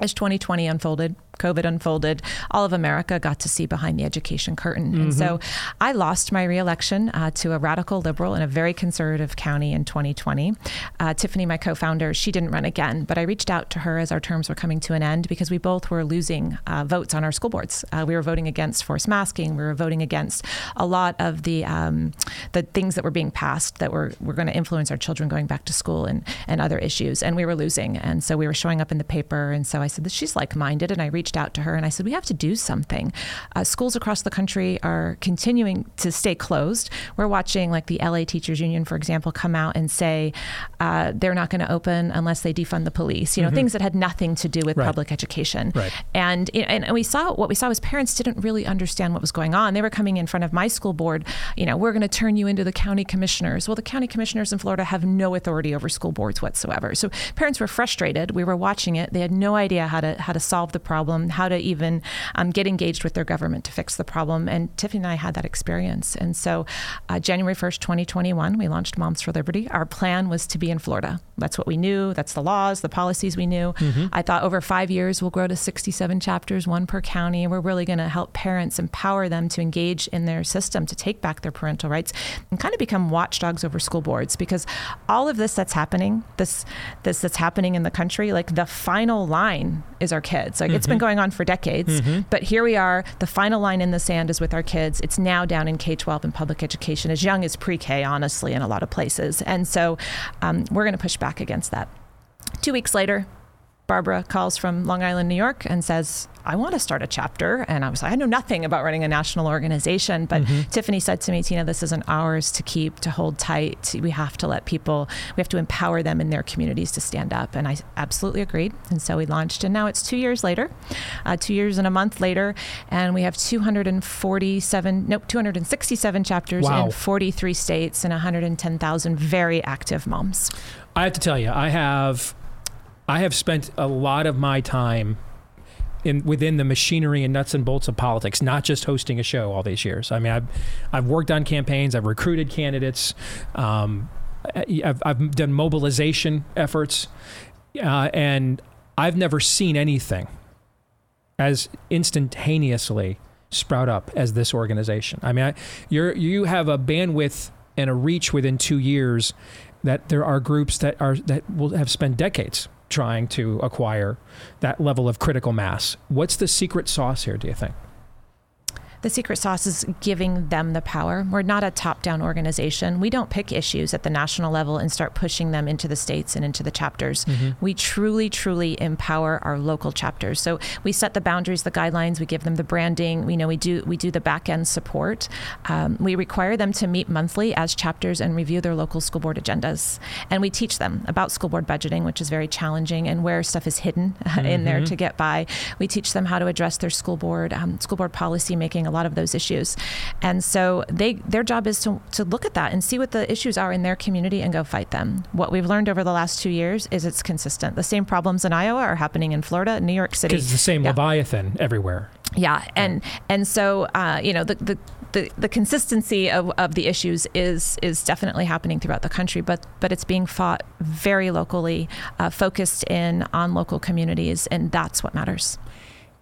As 2020 unfolded, COVID unfolded, all of America got to see behind the education curtain. Mm-hmm. And so I lost my reelection uh, to a radical liberal in a very conservative county in 2020. Uh, Tiffany, my co founder, she didn't run again, but I reached out to her as our terms were coming to an end because we both were losing uh, votes on our school boards. Uh, we were voting against forced masking, we were voting against a lot of the, um, the things that were being passed that were, were going to influence our children going back to school and, and other issues. And we were losing. And so we were showing up in the paper. And so I said, she's like minded. And I reached reached out to her and I said, we have to do something. Uh, schools across the country are continuing to stay closed. We're watching, like the LA Teachers Union, for example, come out and say uh, they're not going to open unless they defund the police. You know, mm-hmm. things that had nothing to do with right. public education. Right. And and we saw what we saw was parents didn't really understand what was going on. They were coming in front of my school board. You know, we're going to turn you into the county commissioners. Well, the county commissioners in Florida have no authority over school boards whatsoever. So parents were frustrated. We were watching it. They had no idea how to how to solve the problem problem, how to even um, get engaged with their government to fix the problem. And Tiffany and I had that experience. And so, uh, January 1st, 2021, we launched Moms for Liberty. Our plan was to be in Florida. That's what we knew. That's the laws, the policies we knew. Mm-hmm. I thought over five years, we'll grow to 67 chapters, one per county. We're really going to help parents empower them to engage in their system, to take back their parental rights, and kind of become watchdogs over school boards. Because all of this that's happening, this this that's happening in the country, like the final line is our kids. Like mm-hmm. it's been going on for decades. Mm-hmm. But here we are. The final line in the sand is with our kids. It's now down in K 12 and public education, as young as pre K, honestly, in a lot of places. And so um, we're going to push back against that. Two weeks later, Barbara calls from Long Island, New York, and says, I want to start a chapter. And I was like, I know nothing about running a national organization. But mm-hmm. Tiffany said to me, Tina, this isn't ours to keep, to hold tight. We have to let people, we have to empower them in their communities to stand up. And I absolutely agreed. And so we launched. And now it's two years later, uh, two years and a month later. And we have 247, nope, 267 chapters wow. in 43 states and 110,000 very active moms. I have to tell you, I have. I have spent a lot of my time in within the machinery and nuts and bolts of politics, not just hosting a show all these years. I mean, I've I've worked on campaigns, I've recruited candidates, um, I've, I've done mobilization efforts, uh, and I've never seen anything as instantaneously sprout up as this organization. I mean, I, you're you have a bandwidth and a reach within two years that there are groups that are that will have spent decades trying to acquire that level of critical mass. What's the secret sauce here, do you think? The secret sauce is giving them the power. We're not a top down organization. We don't pick issues at the national level and start pushing them into the states and into the chapters. Mm-hmm. We truly, truly empower our local chapters. So we set the boundaries, the guidelines, we give them the branding. We know we do we do the back end support. Um, we require them to meet monthly as chapters and review their local school board agendas. And we teach them about school board budgeting, which is very challenging, and where stuff is hidden mm-hmm. *laughs* in there mm-hmm. to get by. We teach them how to address their school board, um, school board policy making lot of those issues. And so they their job is to, to look at that and see what the issues are in their community and go fight them. What we've learned over the last two years is it's consistent. The same problems in Iowa are happening in Florida, New York City. Because it's the same yeah. Leviathan everywhere. Yeah, and and so uh, you know the, the the, the consistency of, of the issues is is definitely happening throughout the country, but but it's being fought very locally, uh, focused in on local communities, and that's what matters.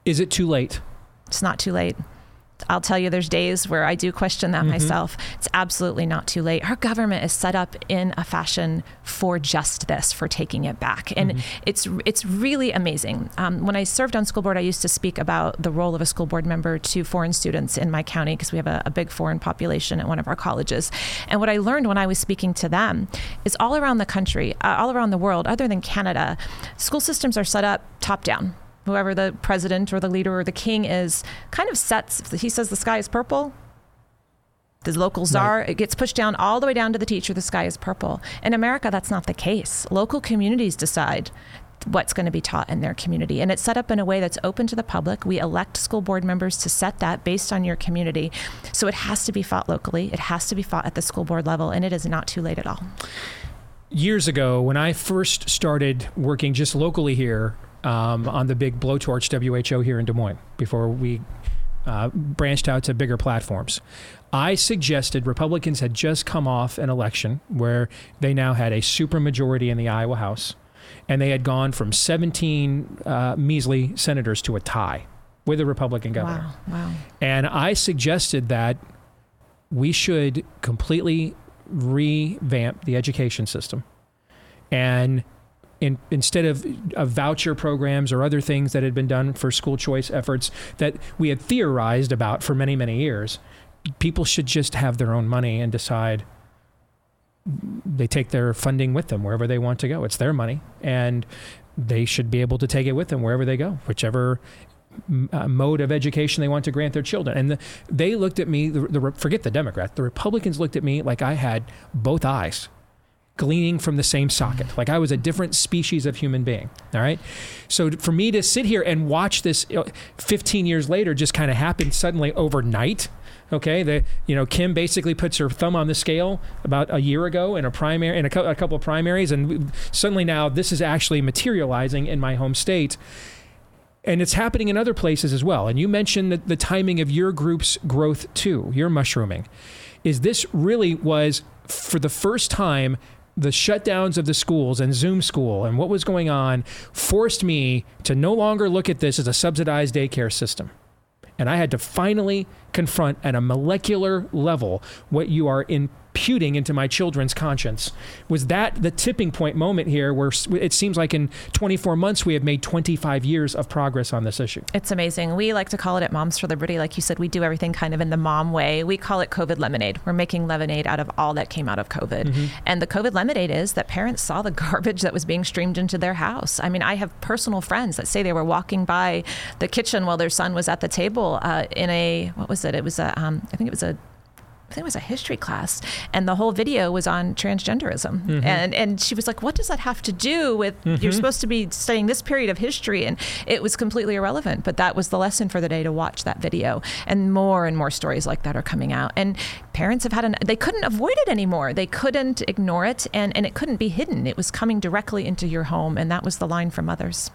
Is it too late? It's not too late. I'll tell you, there's days where I do question that mm-hmm. myself. It's absolutely not too late. Our government is set up in a fashion for just this, for taking it back, and mm-hmm. it's it's really amazing. Um, when I served on school board, I used to speak about the role of a school board member to foreign students in my county because we have a, a big foreign population at one of our colleges. And what I learned when I was speaking to them is all around the country, uh, all around the world, other than Canada, school systems are set up top down whoever the president or the leader or the king is, kind of sets. He says the sky is purple. The local czar, right. it gets pushed down all the way down to the teacher. The sky is purple. In America, that's not the case. Local communities decide what's going to be taught in their community. And it's set up in a way that's open to the public. We elect school board members to set that based on your community. So it has to be fought locally, it has to be fought at the school board level, and it is not too late at all. Years ago, when I first started working just locally here, um, on the big blowtorch WHO here in Des Moines before we uh, branched out to bigger platforms. I suggested Republicans had just come off an election where they now had a supermajority in the Iowa House. and they had gone from 17 uh, measly senators to a tie with a Republican governor. Wow. Wow. And I suggested that we should completely revamp the education system. And in, instead of, voucher programs or other things that had been done for school choice efforts that we had theorized about for many, many years, people should just have their own money and decide they take their funding with them wherever they want to go. It's their money, and they should be able to take it with them wherever they go, whichever uh, mode of education they want to grant their children. And the, they looked at me, the, the, forget the Democrats, the Republicans looked at me like I had both eyes gleaning from the same socket, like I was a different species of human being. All right. So for me to sit here and watch this 15 years later just kind of happen suddenly overnight. Okay, the you know Kim basically puts her thumb on the scale about a year ago in a primary in a, co- a couple of primaries, and suddenly now this is actually materializing in my home state and it's happening in other places as well. And you mentioned the, the, timing of your group's growth too, your mushrooming. Is this really was for the first time the shutdowns of the schools and Zoom school and what was going on forced me to no longer look at this as a subsidized daycare system. And I had to finally confront at a molecular level what you are imputing into my children's conscience. Was that the tipping point moment here where it seems like in 24 months we have made 25 years of progress on this issue? It's amazing. We like to call it at Moms for Liberty. Like you said, we do everything kind of in the mom way. We call it COVID lemonade. We're making lemonade out of all that came out of COVID. Mm-hmm. And the COVID lemonade is that parents saw the *laughs* garbage that was being streamed into their house. I mean, I have personal friends that say they were walking by the kitchen while their son was at the table uh, in a, what was it? It was a, um, I think it was a I think it was a history class, and the whole video was on transgenderism. Mm-hmm. And and she was like, "What does that have to do with mm-hmm. you're supposed to be studying this period of history?" And it was completely irrelevant. But that was the lesson for the day to watch that video. And more and more stories like that are coming out. And parents have had an they couldn't avoid it anymore. They couldn't ignore it, and and it couldn't be hidden. It was coming directly into your home, and that was the line from others.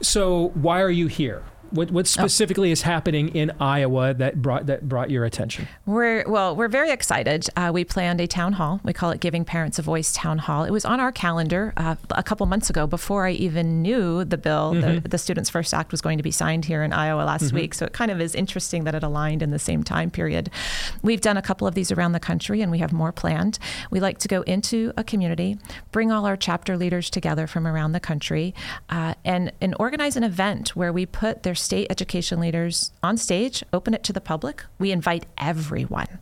So why are you here? What, what oh. specifically oh. is happening in Iowa that brought that brought your attention? We're well, we're very excited. Uh, we planned a town hall. We call it Giving Parents a Voice Town Hall. It was on our calendar uh, a couple months ago before I even knew the bill, mm-hmm. the, the, Students First Act, was going to be signed here in Iowa last mm-hmm. week. So it kind of is interesting that it aligned in the same time period. We've done a couple of these around the country, and we have more planned. We like to go into a community, bring all our chapter leaders together from around the country, uh, and and organize an event where we put their state education leaders on stage, open it to the public. We invite everyone.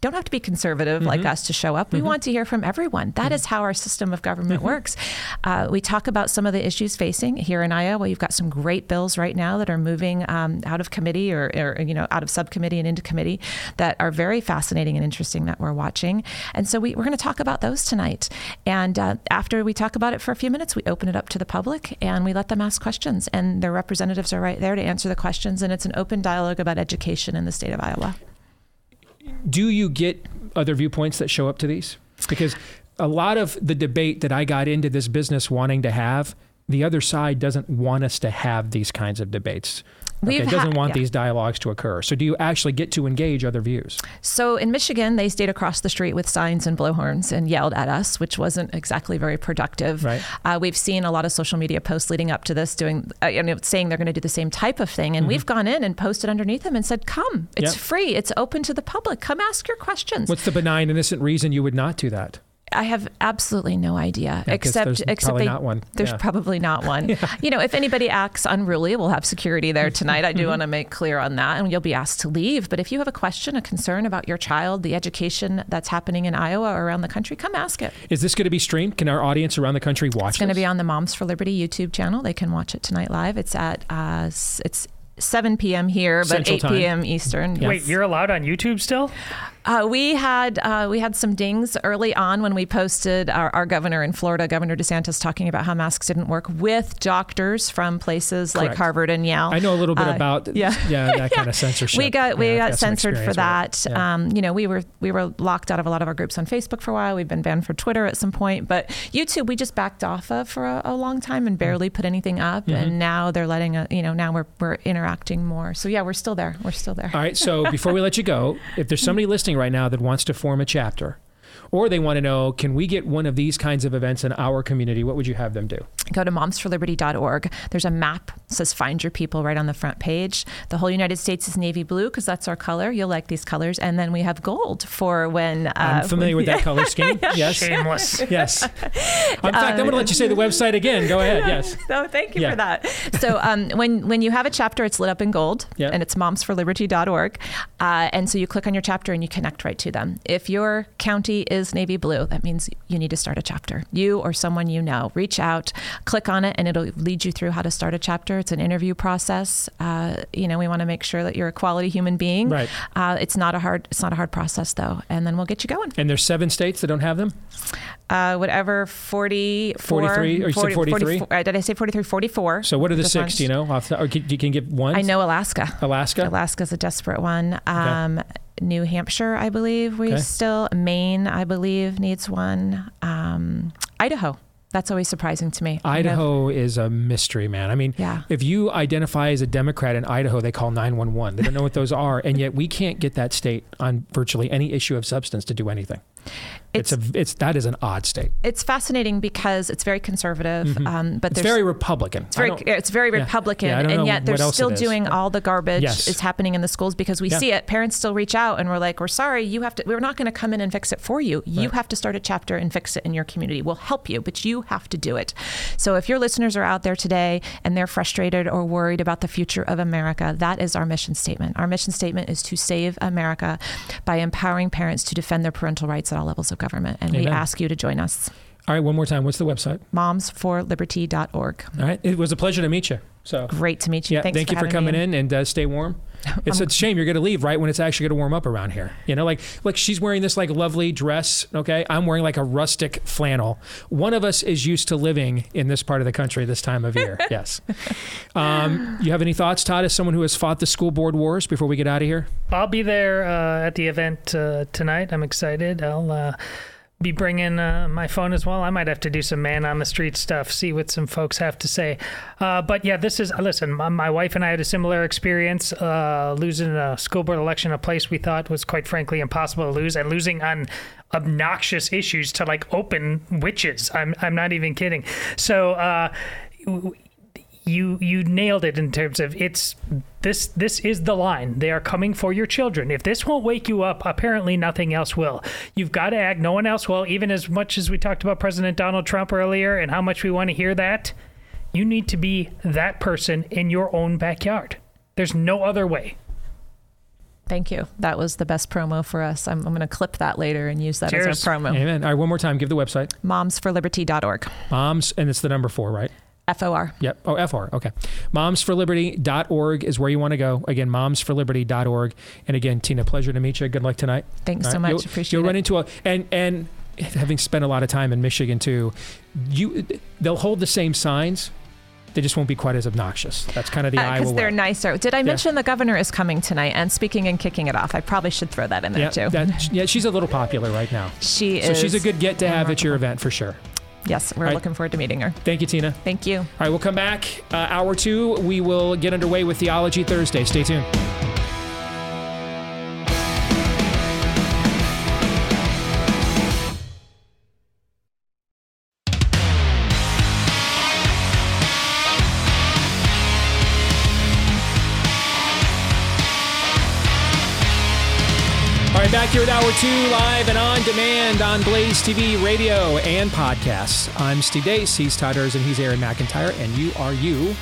Don't have to be conservative mm-hmm. like us to show up. We mm-hmm. want to hear from everyone. That mm-hmm. is how our system of government mm-hmm. works. Uh, we talk about some of the issues facing here in Iowa. You've got some great bills right now that are moving um, out of committee or, or, you know out of subcommittee and into committee that are very fascinating and interesting that we're watching. And so we, are going to talk about those tonight. And uh, after we talk about it for a few minutes, we open it up to the public and we let them ask questions. And their representatives are right there to answer the questions. And it's an open dialogue about education in the state of Iowa do you get other viewpoints that show up to these? Because a lot of the debate that I got into this business wanting to have, the other side doesn't want us to have these kinds of debates. Okay, it doesn't want yeah. these dialogues to occur. So, do you actually get to engage other views? So, in Michigan, they stayed across the street with signs and blowhorns and yelled at us, which wasn't exactly very productive. Right. Uh, we've seen a lot of social media posts leading up to this, doing uh, you know, saying they're going to do the same type of thing, and mm-hmm. we've gone in and posted underneath them and said, "Come, it's yep. free, it's open to the public. Come ask your questions." What's the benign, innocent reason you would not do that? I have absolutely no idea. Yeah, except except they, not one. There's yeah. probably not one. *laughs* yeah. You know, if anybody acts unruly, we'll have security there tonight. I do mm-hmm. want to make clear on that, and you'll be asked to leave. But if you have a question, a concern about your child, the education that's happening in Iowa or around the country, come ask it. Is this going to be streamed? Can our audience around the country watch? It? It's going to be on the Moms for Liberty YouTube channel. They can watch it tonight live. It's at uh, it's 7 p.m. here, but Central 8 p.m. Eastern. Yes. Wait, you're allowed on YouTube still? Uh, we had uh, we had some dings early on when we posted our, our, governor in Florida, Governor DeSantis, talking about how masks didn't work with doctors from places Correct. like Harvard and Yale. I know a little bit uh, about yeah, yeah that *laughs* yeah. kind of censorship. We got we got, got censored for that. Yeah. Um, you know, we were we were locked out of a lot of our groups on Facebook for a while. We've been banned for Twitter at some point, but YouTube we just backed off of for a, a long time and barely put anything up. Mm-hmm. And now they're letting a, you know now we're we're interacting more. So yeah, we're still there. We're still there. All right. So *laughs* before we let you go, if there's somebody listening right now that wants to form a chapter, or they want to know, can we get one of these kinds of events in our community? What would you have them do? Go to momsforliberty.org. There's a map says find your people right on the front page. The whole United States is navy blue because that's our color. You'll like these colors. And then we have gold for when. Uh, I'm familiar with that *laughs* color scheme. Yes. Shameless. Yes. In fact, I'm going to let you say the website again. Go ahead. Yes. No, thank you Yeah. for that. So um, when when you have a chapter, it's lit up in gold, Yeah. and it's momsforliberty.org. Uh, and so you click on your chapter and you connect right to them. If your county is navy blue, that means you need to start a chapter. You or someone you know, reach out, click on it, and it'll lead you through how to start a chapter. It's an interview process. Uh, you know, we want to make sure that you're a quality human being. Right. Uh, it's not a hard it's not a hard process though, and then we'll get you going. And there's seven states that don't have them? Uh, whatever 40, 43, or you said 43? 44 uh, did I say 43? 44. So what are the six? Do you know? Off the, or can, you can give one? I know Alaska. Alaska? Alaska's a desperate one. Um, New Hampshire, I believe we Okay. still. Maine, I believe, needs one. Um, Idaho. That's always surprising to me. Idaho is a mystery, man. I mean, Yeah. if you identify as a Democrat in Idaho, they call 911. They don't know what those are. And yet we can't get that state on virtually any issue of substance to do anything. It's, It's- a, it's, that is an odd state. It's fascinating because it's very conservative, um, but It's very Republican. It's very, it's very. Republican, Yeah, I and yet they're still doing all the garbage Yes. is happening in the schools because we Yeah. see it. Parents still reach out and we're like, "We're sorry, you have to. We're not going to come in and fix it for you. You Right. have to start a chapter and fix it in your community. We'll help you, but you have to do it." So if your listeners are out there today and they're frustrated or worried about the future of America, that is our mission statement. Our mission statement is to save America by empowering parents to defend their parental rights at all levels of government, and we ask you to join us. All right, one more time. What's the website? Momsforliberty.org. All right. It was a pleasure to meet you. So, Great to meet you. yeah, Thanks thank for you for coming me. in and uh, stay warm. It's a shame you're going to leave right when it's actually going to warm up around here. You know, like like she's wearing this like lovely dress. Okay, I'm wearing like a rustic flannel. One of us is used to living in this part of the country this time of year. *laughs* yes. Um, you have any thoughts, Todd, as someone who has fought the school board wars before we get out of here? I'll be there uh, at the event uh, tonight. I'm excited. I'll uh, be bringing uh, my phone as well. I might have to do some man on the street stuff, see what some folks have to say. Uh, but yeah, this is listen. My, my wife and I had a similar experience uh, losing a school board election, a place we thought was quite frankly impossible to lose, and losing on obnoxious issues to like open witches. I'm I'm not even kidding. So. You you nailed it in terms of it's this this is the line they are coming for your children if this won't wake you up apparently nothing else will you've got to act no one else will even as much as we talked about president donald trump earlier and how much we want to hear that you need to be that person in your own backyard there's no other way Thank you. That was the best promo for us. I'm, I'm going to clip that later and use that Cheers. as our promo. Amen. All right, one more time. Give the website. Momsforliberty.org. Moms, and it's the number four, right? F-O-R. Yep. Oh, FR. Okay. Momsforliberty.org is where you want to go. Again, momsforliberty.org. And again, Tina, pleasure to meet you. Good luck tonight. Thanks All so right. much. You'll, Appreciate you'll it. run into a and and having spent a lot of time in Michigan too, you they'll hold the same signs. They just won't be quite as obnoxious. That's kind of the Iowa Because Uh, they're way. nicer. Did I mention the governor is coming tonight and speaking and kicking it off? I probably should throw that in there Yeah, too. that, yeah, she's a little popular right now. she So is. So she's a good get to have at your event for sure. Yes, we're right. looking forward to meeting her. Thank you, Tina. Thank you. All right, we'll come back. Uh, hour two, we will get underway with Theology Thursday. Stay tuned. Back here at Hour 2, live and on demand on Blaze TV, radio, and podcasts. I'm Steve Deace, he's Todd Hers, and he's Aaron McIntire, and you are you.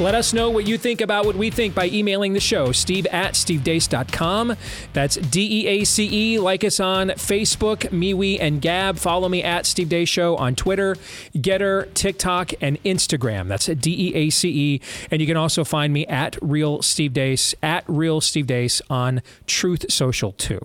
Let us know what you think about what we think by emailing the show, steve at stevedeace.com. That's D E A C E. Like us on Facebook, MeWe, and Gab. Follow me at Steve Deace Show on Twitter, GETTR, TikTok, and Instagram. That's D E A C E. And you can also find me at Real Steve Deace, at Real Steve Deace on Truth Social too.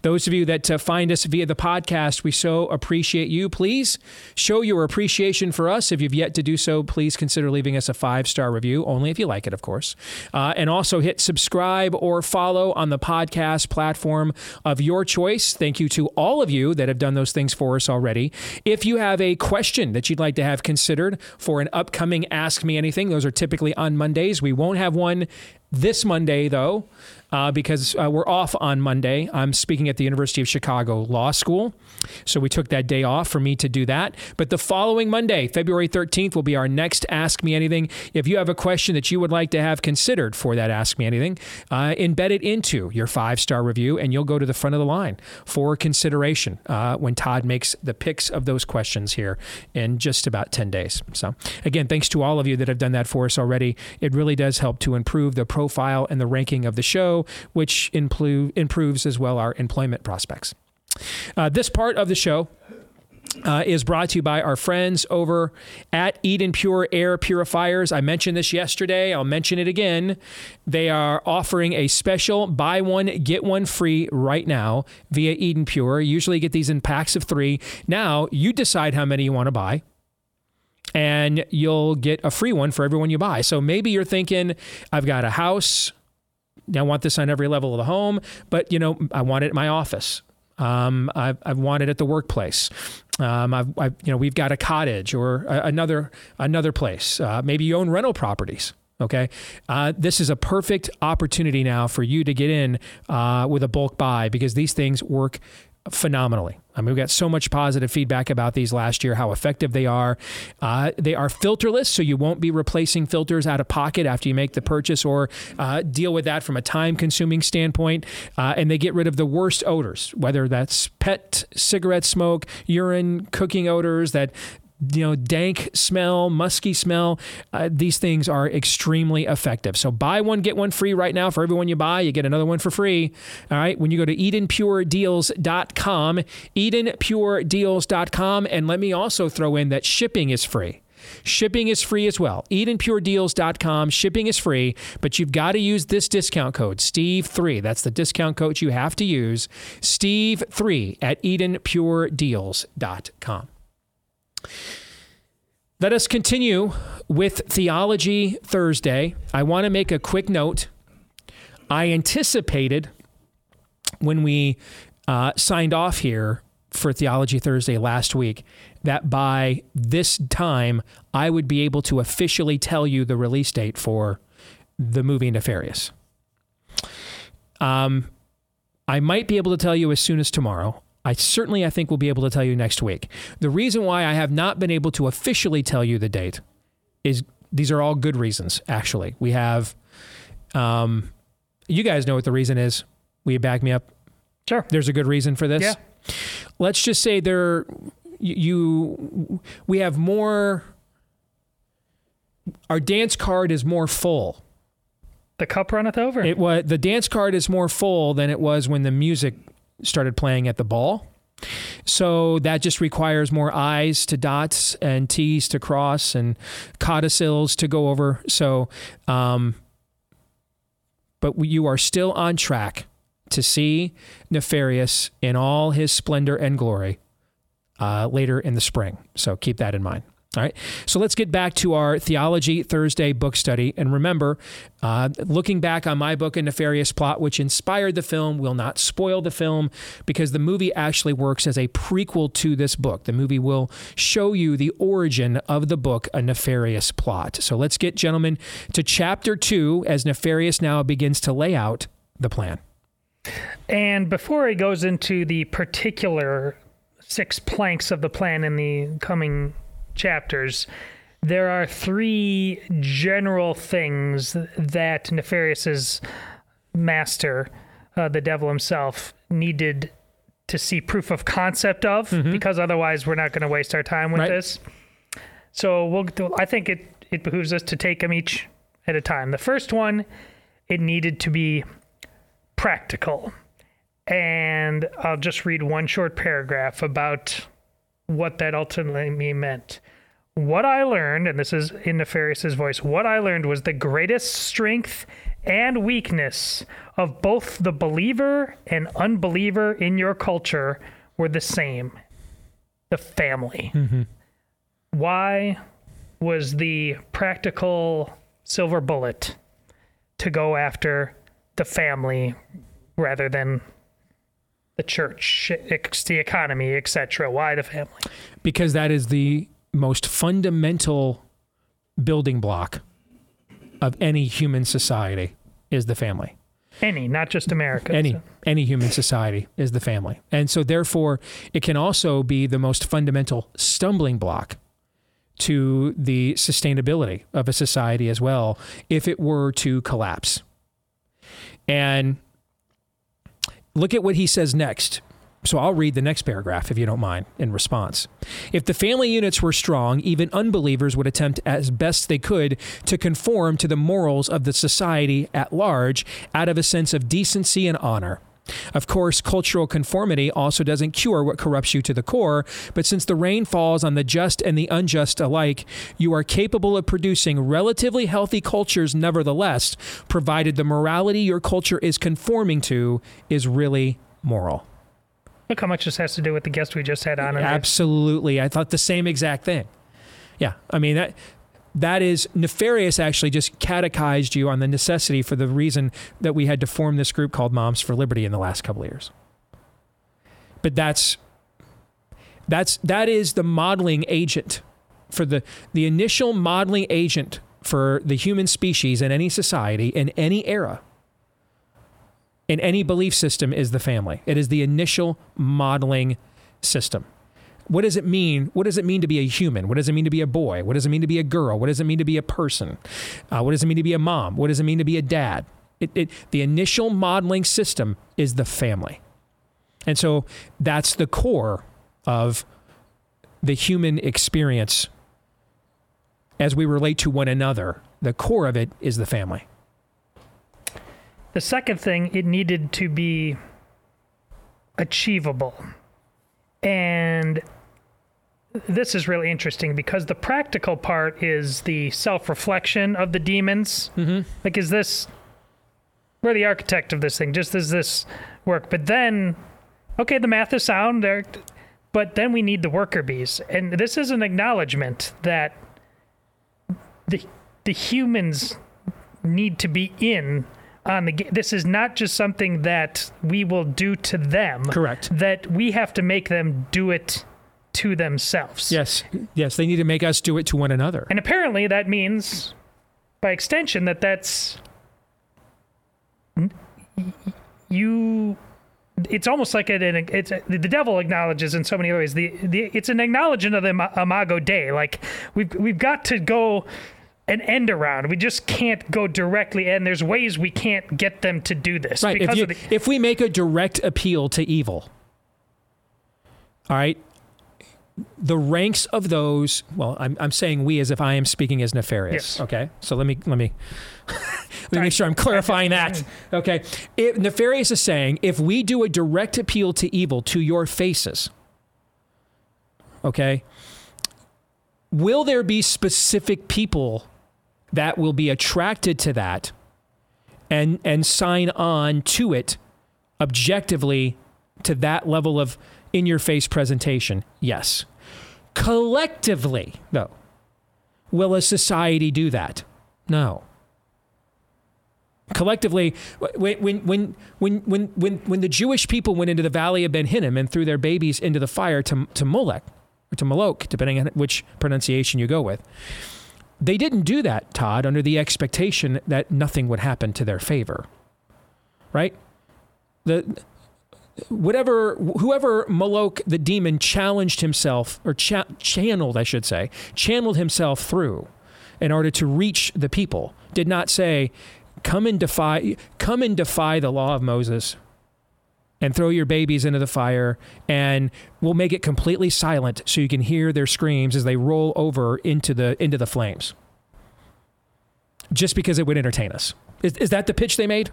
Those of you that uh, find us via the podcast, we so appreciate you. Please show your appreciation for us. If you've yet to do so, please consider leaving us a five star review, only if you like it, of course. Uh, and also hit subscribe or follow on the podcast platform of your choice. Thank you to all of you that have done those things for us already. If you have a question that you'd like to have considered for an upcoming Ask Me Anything, those are typically on Mondays. We won't have one this Monday, though, uh, because uh, we're off on Monday. I'm speaking at the University of Chicago Law School. So we took that day off for me to do that. But the following Monday, February 13th, will be our next Ask Me Anything. If you have a question that you would like to have considered for that Ask Me Anything, uh, embed it into your five star review and you'll go to the front of the line for consideration uh, when Todd makes the picks of those questions here in just about 10 days. So, again, thanks to all of you that have done that for us already. It really does help to improve the profile and the ranking of the show, which impl- improves as well our employment prospects. Uh, this part of the show uh, is brought to you by our friends over at Eden Pure Air Purifiers. I mentioned this yesterday. I'll mention it again. They are offering a special buy one, get one free right now via Eden Pure. Usually get these in packs of three. Now you decide how many you want to buy and you'll get a free one for everyone you buy. So maybe you're thinking, I've got a house. I want this on every level of the home, but you know, I want it in my office. Um, I've, I've wanted at the workplace. Um, I've, I've, you know, we've got a cottage or a, another another place. Uh, maybe you own rental properties. Okay, uh, this is a perfect opportunity now for you to get in uh, with a bulk buy because these things work phenomenally. I mean, we got so much positive feedback about these last year, how effective they are. Uh, they are filterless, so you won't be replacing filters out of pocket after you make the purchase or uh, deal with that from a time consuming standpoint. Uh, and they get rid of the worst odors, whether that's pet cigarette smoke, urine, cooking odors that you know, dank smell, musky smell. Uh, these things are extremely effective. So buy one, get one free right now. For everyone you buy, you get another one for free. All right. When you go to EdenPureDeals.com, EdenPureDeals.com, and let me also throw in that shipping is free. Shipping is free as well. EdenPureDeals.com. Shipping is free, but you've got to use this discount code, Steve3. That's the discount code you have to use, Steve3 at EdenPureDeals.com. Let us continue with Theology Thursday. I want to make a quick note. I anticipated when we uh, signed off here for Theology Thursday last week that by this time I would be able to officially tell you the release date for the movie Nefarious. Um, I might be able to tell you as soon as tomorrow. I certainly, I think, will be able to tell you next week. The reason why I have not been able to officially tell you the date is these are all good reasons, actually. We have, um, you guys know what the reason is. Will you back me up? Sure. There's a good reason for this. Yeah. Let's just say there, you, we have more, our dance card is more full. The cup runneth over. It was, the dance card is more full than it was when the music started playing at the ball. So that just requires more I's to dots and T's to cross and codicils to go over. So, um, but you are still on track to see Nefarious in all his splendor and glory uh, later in the spring. So keep that in mind. All right. So let's get back to our Theology Thursday book study. And remember, uh, looking back on my book, A Nefarious Plot, which inspired the film, will not spoil the film because the movie actually works as a prequel to this book. The movie will show you the origin of the book, A Nefarious Plot. So let's get, gentlemen, to chapter two as Nefarious now begins to lay out the plan. And before he goes into the particular six planks of the plan in the coming chapters, there are three general things that Nefarious's master, uh, the devil himself, needed to see proof of concept of, because otherwise we're not going to waste our time with Right. this. So we'll. I think it it behooves us to take them each at a time. The first one, it needed to be practical, and I'll just read one short paragraph about what that ultimately meant. What I learned, and this is in Nefarious's voice, what I learned was the greatest strength and weakness of both the believer and unbeliever in your culture were the same the family. Mm-hmm. Why was the practical silver bullet to go after the family rather than the church, the economy, etc.? Why the family? because that is the most fundamental building block of any human society is the family. Any, not just America. Any So- any human society is the family. And so therefore it can also be the most fundamental stumbling block to the sustainability of a society as well if it were to collapse. And look at what he says next. So I'll read the next paragraph if you don't mind in response. If the family units were strong, even unbelievers would attempt as best they could to conform to the morals of the society at large out of a sense of decency and honor. Of course, cultural conformity also doesn't cure what corrupts you to the core, but since the rain falls on the just and the unjust alike, you are capable of producing relatively healthy cultures nevertheless, provided the morality your culture is conforming to is really moral. Look how much this has to do with the guest we just had on. Absolutely. I thought the same exact thing. Yeah. I mean, that that is nefarious actually just catechized you on the necessity for the reason that we had to form this group called Moms for Liberty in the last couple of years. But that's that's that is the modeling agent for the the initial modeling agent for the human species in any society in any era in any belief system is the family. It is the initial modeling system. What does it mean? What does it mean to be a human? What does it mean to be a boy? What does it mean to be a girl? What does it mean to be a person? Uh, what does it mean to be a mom? What does it mean to be a dad? It, it, the initial modeling system is the family. And so that's the core of the human experience as we relate to one another. The core of it is the family. The second thing, it needed to be achievable. And this is really interesting because the practical part is the self reflection of the demons. Mm-hmm. Like, is this, we're the architect of this thing, just does this work? But then, okay, the math is sound there, but then we need the worker bees. And this is an acknowledgement that the, the humans need to be in on the game. This is not just something that we will do to them. Correct. That we have to make them do it to themselves. Yes, yes, they need to make us do it to one another. And apparently that means, by extension, that that's you. It's almost like it. It's the devil acknowledges in so many ways. The, the it's an acknowledgement of the Ima- Imago Dei. Like we've we've got to go an end around. We just can't go directly, and there's ways we can't get them to do this Right. If, you, of the, if we make a direct appeal to evil, all right, the ranks of those. Well, I'm, I'm saying we as if I am speaking as nefarious. Yes. Okay. So let me let me *laughs* let me make sure I'm clarifying that. *laughs* Okay. If, nefarious is saying if we do a direct appeal to evil to your faces. Okay. Will there be specific people that will be attracted to that and and sign on to it objectively to that level of in your face presentation? Yes. Collectively though will a society do that? No. Collectively when when when when when when, the jewish people went into the valley of ben hinnom and threw their babies into the fire to to molech or to moloch depending on which pronunciation you go with they didn't do that, Todd, under the expectation that nothing would happen to their favor. Right? The whatever whoever Moloch the demon challenged himself or cha- channeled, I should say, channeled himself through in order to reach the people did not say come and defy come and defy the law of Moses and throw your babies into the fire and we'll make it completely silent so you can hear their screams as they roll over into the into the flames. Just because it would entertain us. Is, is that the pitch they made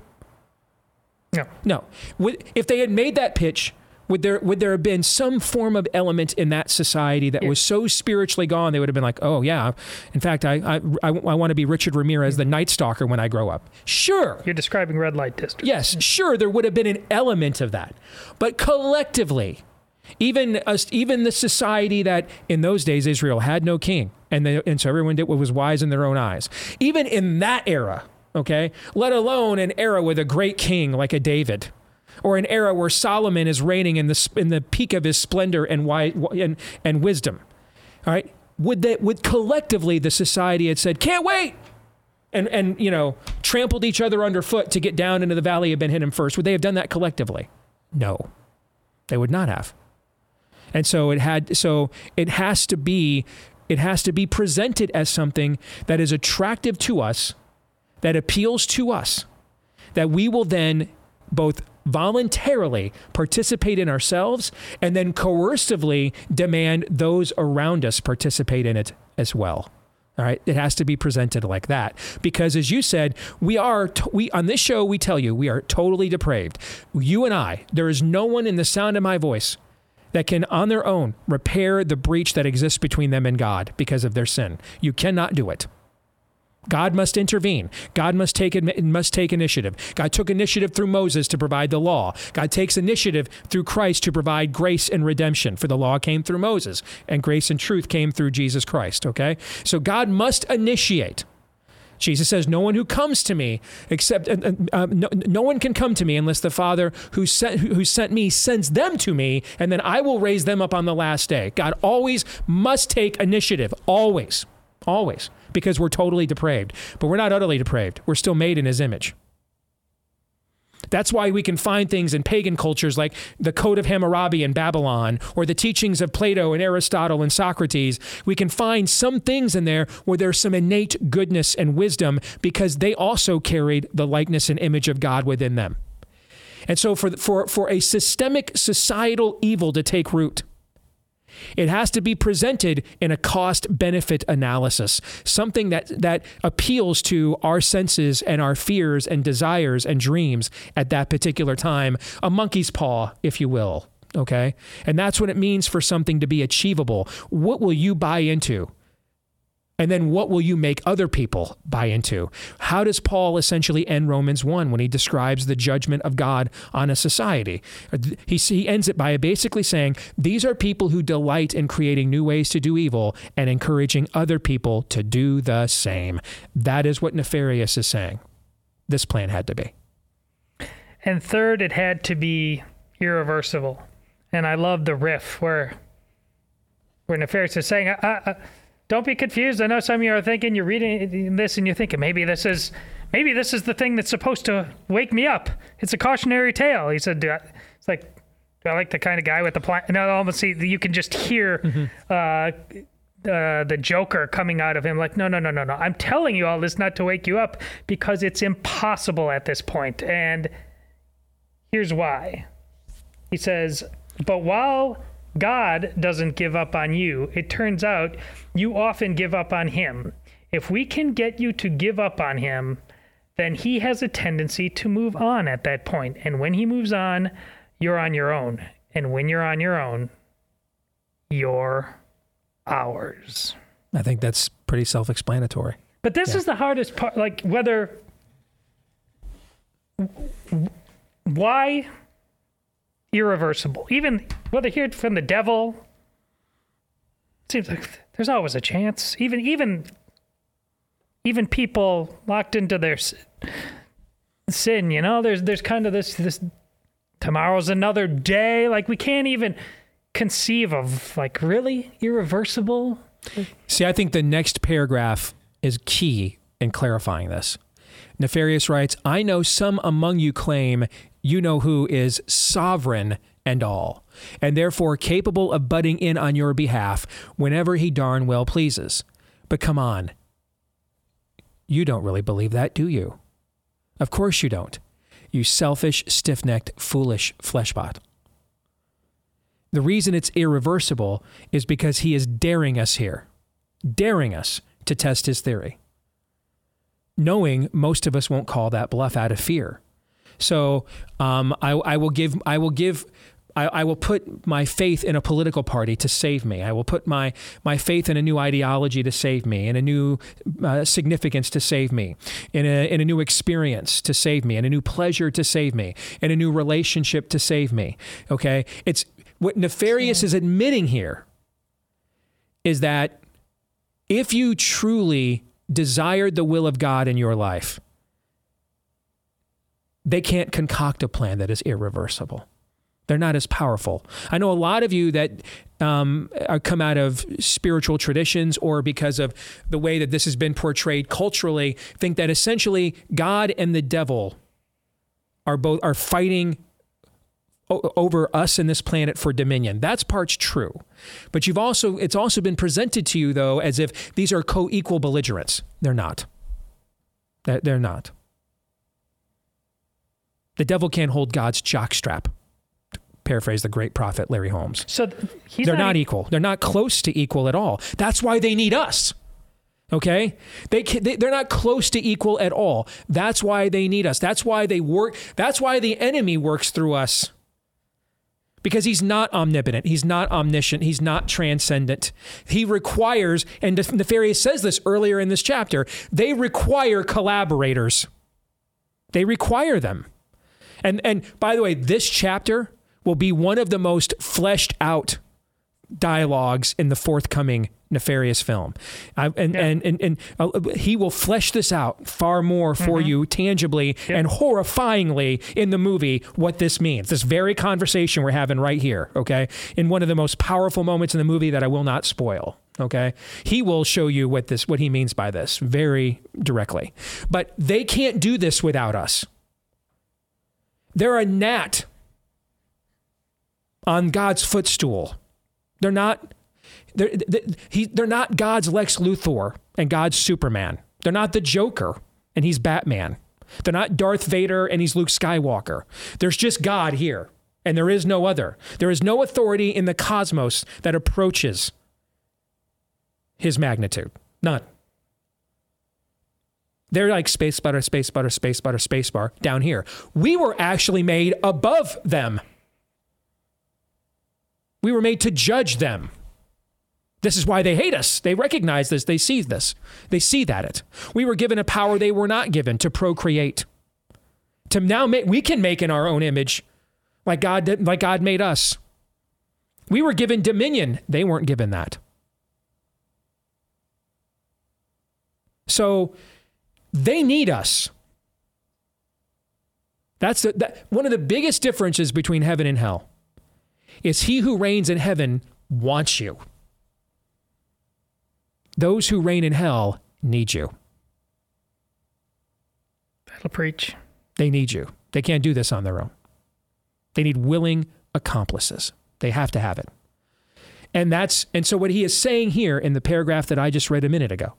no. no would, if they had made that pitch would there would there have been some form of element in that society that Yeah. was so spiritually gone they would have been like oh yeah in fact i i, I, I want to be richard ramirez the night stalker when i grow up sure You're describing red light district. Yes, sure, there would have been an element of that. But collectively, even us, even the society that in those days Israel had no king, and, they, and so everyone did what was wise in their own eyes. Even in that era, okay, let alone an era with a great king like a David, or an era where Solomon is reigning in the in the peak of his splendor and and, and wisdom. All right, would that would collectively the society had said, "Can't wait." and, and you know, trampled each other underfoot to get down into the valley of Ben Hinnom first, would they have done that collectively? No, they would not have. And so it had so it has to be it has to be presented as something that is attractive to us, that appeals to us, that we will then both voluntarily participate in ourselves and then coercively demand those around us participate in it as well. All right, it has to be presented like that because, as you said, we are we on this show. We tell you we are totally depraved. You and I. There is no one in the sound of my voice that can, on their own, repair the breach that exists between them and God because of their sin. You cannot do it. God must intervene. God must take must take initiative. God took initiative through Moses to provide the law. God takes initiative through Christ to provide grace and redemption. For the law came through Moses, and grace and truth came through Jesus Christ. Okay, so God must initiate. Jesus says, "No one who comes to me, except uh, uh, uh no, no, one can come to me unless the Father who sent who sent me sends them to me, and then I will raise them up on the last day." God always must take initiative. Always, always because we're totally depraved. But we're not utterly depraved. We're still made in his image. That's why we can find things in pagan cultures like the Code of Hammurabi in Babylon or the teachings of Plato and Aristotle and Socrates. We can find some things in there where there's some innate goodness and wisdom because they also carried the likeness and image of God within them. And so, for, for, for a systemic societal evil to take root, it has to be presented in a cost benefit analysis, something that, that appeals to our senses and our fears and desires and dreams at that particular time, a monkey's paw, if you will. Okay. And that's what it means for something to be achievable. What will you buy into? And then what will you make other people buy into? How does Paul essentially end Romans 1 when he describes the judgment of God on a society? He, he ends it by basically saying, These are people who delight in creating new ways to do evil and encouraging other people to do the same. That is what Nefarious is saying. This plan had to be. And third, it had to be irreversible. And I love the riff where, where Nefarious is saying, I, I, don't be confused. I know some of you are thinking you're reading this and you're thinking maybe this is maybe this is the thing that's supposed to wake me up. It's a cautionary tale. He said, "It's like do I like the kind of guy with the plan?" Now almost see you can just hear mm-hmm. uh, uh, the Joker coming out of him. Like, no, no, no, no, no. I'm telling you all this not to wake you up because it's impossible at this point. And here's why. He says, "But while." God doesn't give up on you. It turns out you often give up on him. If we can get you to give up on him, then he has a tendency to move on at that point. And when he moves on, you're on your own. And when you're on your own, you're ours. I think that's pretty self explanatory. But this yeah. is the hardest part. Like, whether. Why irreversible. Even whether hear it from the devil, seems like there's always a chance. Even even even people locked into their sin, you know, there's there's kind of this this tomorrow's another day. Like we can't even conceive of like really irreversible. See, I think the next paragraph is key in clarifying this. Nefarious writes, I know some among you claim you know who is sovereign and all, and therefore capable of butting in on your behalf whenever he darn well pleases. But come on. You don't really believe that, do you? Of course you don't. You selfish, stiff necked, foolish fleshbot. The reason it's irreversible is because he is daring us here, daring us to test his theory, knowing most of us won't call that bluff out of fear. So um, I, I will give I will give I, I, will put my faith in a political party to save me. I will put my, my faith in a new ideology to save me, in a new uh, significance to save me, in a, in a new experience to save me, in a new pleasure to save me, in a new relationship to save me. Okay? It's what Nefarious is admitting here is that if you truly desired the will of God in your life, they can't concoct a plan that is irreversible. They're not as powerful. I know a lot of you that um, come out of spiritual traditions or because of the way that this has been portrayed culturally think that essentially God and the devil are both are fighting o- over us and this planet for dominion. That's part's true. But you've also it's also been presented to you though as if these are co-equal belligerents. They're not. They're not. The devil can't hold God's jockstrap. Paraphrase the great prophet Larry Holmes. So th- he's They're not, not e- equal. They're not close to equal at all. That's why they need us. Okay? They, can, they they're not close to equal at all. That's why they need us. That's why they work that's why the enemy works through us. Because he's not omnipotent, he's not omniscient, he's not transcendent. He requires and Nefarious says this earlier in this chapter, they require collaborators. They require them. And and by the way, this chapter will be one of the most fleshed out dialogues in the forthcoming nefarious film. I, and, and and and uh, he will flesh this out far more for you tangibly and horrifyingly in the movie what this means. This very conversation we're having right here okay in one of the most powerful moments in the movie that I will not spoil okay? He will show you what this what he means by this very directly. But they can't do this without us. They're a gnat on God's footstool. They're not. They're, they, he, they're not God's Lex Luthor and God's Superman. They're not the Joker and he's Batman. They're not Darth Vader and he's Luke Skywalker. There's just God here, and there is no other. There is no authority in the cosmos that approaches his magnitude. None. They're like space butter, space butter, space butter, space bar down here. We were actually made above them. We were made to judge them. This is why they hate us. They recognize this. They see this. They see that it. We were given a power they were not given to procreate. To now make, we can make in our own image, like God did, like God made us. We were given dominion. They weren't given that. So they need us. That's the, that, one of the biggest differences between heaven and hell. Is he who reigns in heaven wants you. Those who reign in hell need you. That'll preach. They need you. They can't do this on their own. They need willing accomplices. They have to have it. And that's and so what he is saying here in the paragraph that I just read a minute ago.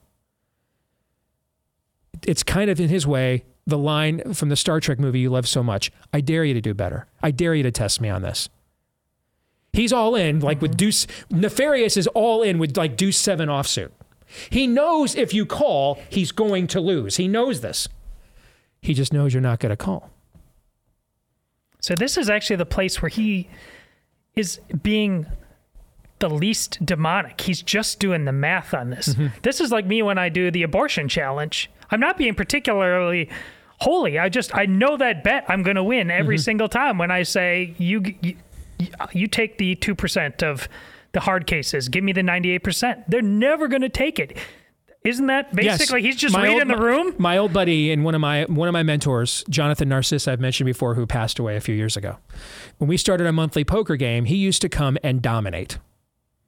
It's kind of in his way the line from the Star Trek movie you love so much. I dare you to do better. I dare you to test me on this. He's all in, like with mm-hmm. Deuce. Nefarious is all in with like Deuce 7 offsuit. He knows if you call, he's going to lose. He knows this. He just knows you're not going to call. So this is actually the place where he is being the least demonic. He's just doing the math on this. Mm-hmm. This is like me when I do the abortion challenge. I'm not being particularly holy. I just I know that bet I'm going to win every mm-hmm. single time when I say you you, you take the 2% of the hard cases, give me the 98%. They're never going to take it. Isn't that basically he's just My reading old- the room? My old buddy and one of my one of my mentors, Jonathan Narciss, I've mentioned before, who passed away a few years ago. When we started a monthly poker game, he used to come and dominate.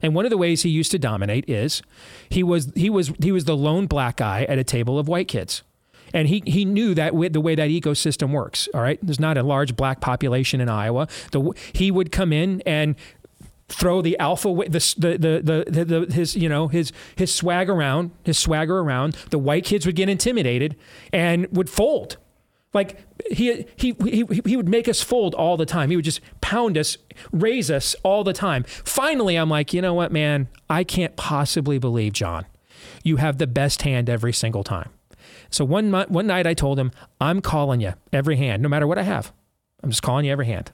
And one of the ways he used to dominate is he was he was he was the lone black guy at a table of white kids. And he, he knew that with the way that ecosystem works. All right, there's not a large black population in Iowa. The, he would come in and throw the alpha the, the, the, the, the his you know his his swag around his swagger around the white kids would get intimidated and would fold. Like he, he he he would make us fold all the time. He would just pound us raise us all the time. Finally i'm like you know what man? I can't possibly believe john you have the best hand every single time. So one one night i told him i'm calling you every hand no matter what i have. I'm just calling you every hand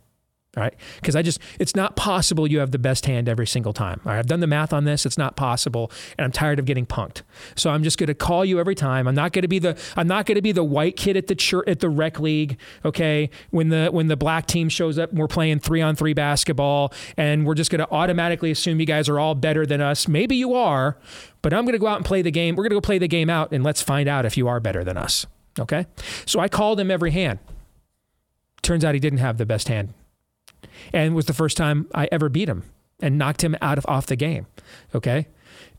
right. Because I just, it's not possible you have the best hand every single time. All right. I've done the math on this. It's not possible. And I'm tired of getting punked. So I'm just going to call you every time. I'm not going to be the, I'm not going to be the white kid at the church, at the rec league. Okay. When the, when the black team shows up and we're playing three on three basketball and we're just going to automatically assume you guys are all better than us. Maybe you are, but I'm going to go out and play the game. We're going to go play the game out and let's find out if you are better than us. Okay. So I called him every hand. Turns out he didn't have the best hand and it was the first time I ever beat him and knocked him out of off the game. Okay.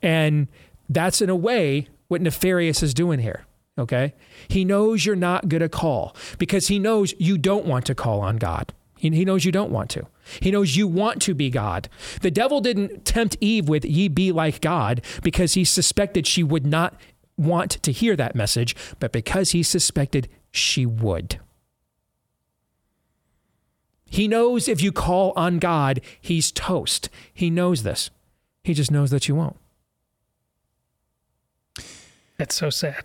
And that's in a way what Nefarious is doing here. Okay. He knows you're not going to call because he knows you don't want to call on God. He, he knows you don't want to. He knows you want to be God. The devil didn't tempt Eve with, ye be like God, because he suspected she would not want to hear that message, but because he suspected she would. He knows if you call on God, he's toast. He knows this. He just knows that you won't. That's so sad.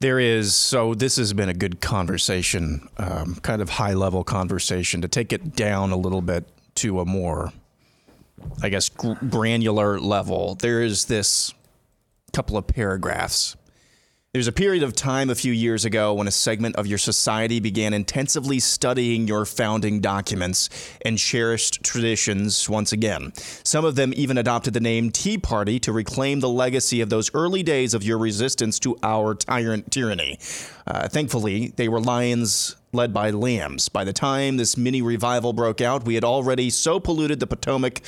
There is, so this has been a good conversation, um, kind of high level conversation. To take it down a little bit to a more, I guess, gr- granular level, there is this couple of paragraphs there's a period of time a few years ago when a segment of your society began intensively studying your founding documents and cherished traditions once again. Some of them even adopted the name Tea Party to reclaim the legacy of those early days of your resistance to our tyrant tyranny. Uh, thankfully, they were lions led by lambs. By the time this mini revival broke out, we had already so polluted the Potomac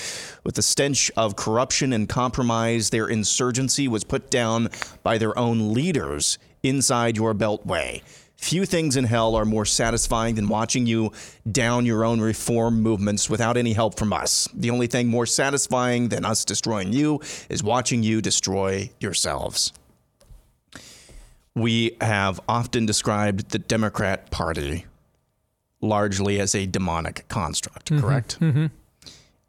with the stench of corruption and compromise, their insurgency was put down by their own leaders inside your beltway. Few things in hell are more satisfying than watching you down your own reform movements without any help from us. The only thing more satisfying than us destroying you is watching you destroy yourselves we have often described the Democrat Party largely as a demonic construct, mm-hmm. correct? Mm-hmm.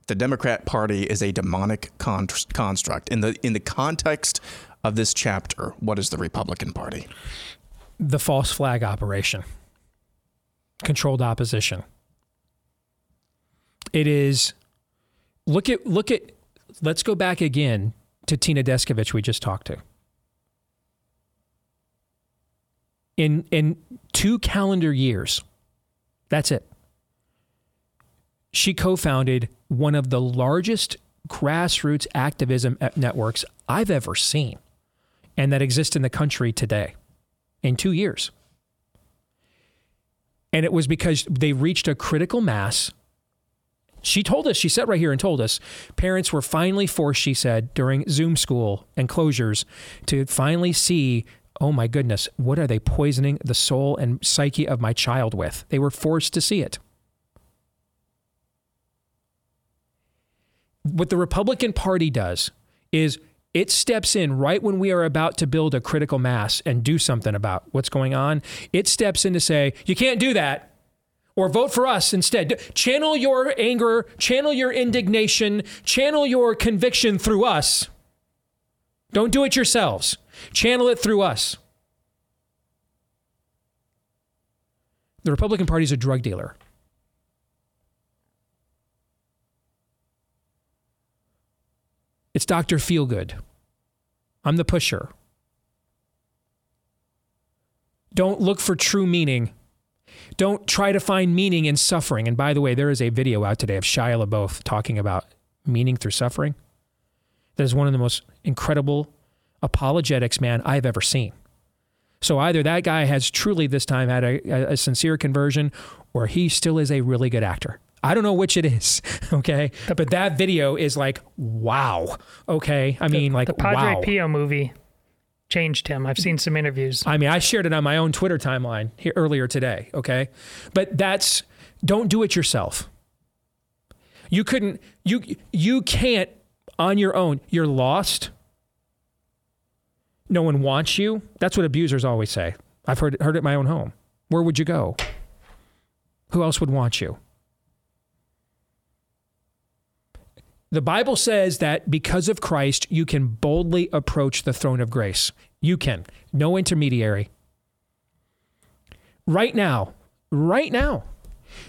The Democrat Party is a demonic con- construct. In the in the context of this chapter, what is the Republican Party? The false flag operation. Controlled opposition. It is look at look at let's go back again to Tina Descovich we just talked to. In in two calendar years. That's it. She co-founded one of the largest grassroots activism networks I've ever seen and that exists in the country today in 2 years. And it was because they reached a critical mass she told us, she sat right here and told us, parents were finally forced, she said, during Zoom school and closures to finally see oh my goodness, what are they poisoning the soul and psyche of my child with? They were forced to see it. What the Republican Party does is it steps in right when we are about to build a critical mass and do something about what's going on. It steps in to say, you can't do that. Or vote for us instead. Channel your anger, channel your indignation, channel your conviction through us. Don't do it yourselves. Channel it through us. The Republican Party is a drug dealer. It's Dr. Feelgood. I'm the pusher. Don't look for true meaning. Don't try to find meaning in suffering. And by the way, there is a video out today of Shia LaBeouf talking about meaning through suffering. That is one of the most incredible apologetics, man, I've ever seen. So either that guy has truly this time had a, a, sincere conversion, or he still is a really good actor. I don't know which it is, *laughs* okay? But that video is like, wow. Okay, I mean, like the Padre wow. Pio movie changed him. I've seen some interviews. I mean, I shared it on my own Twitter timeline here earlier today. Okay, but that's don't do it yourself. You couldn't. You you can't on your own. You're lost no one wants you. That's what abusers always say. I've heard heard it in my own home. Where would you go? Who else would want you? The Bible says that because of Christ, you can boldly approach the throne of grace. You can. No intermediary. Right now, right now,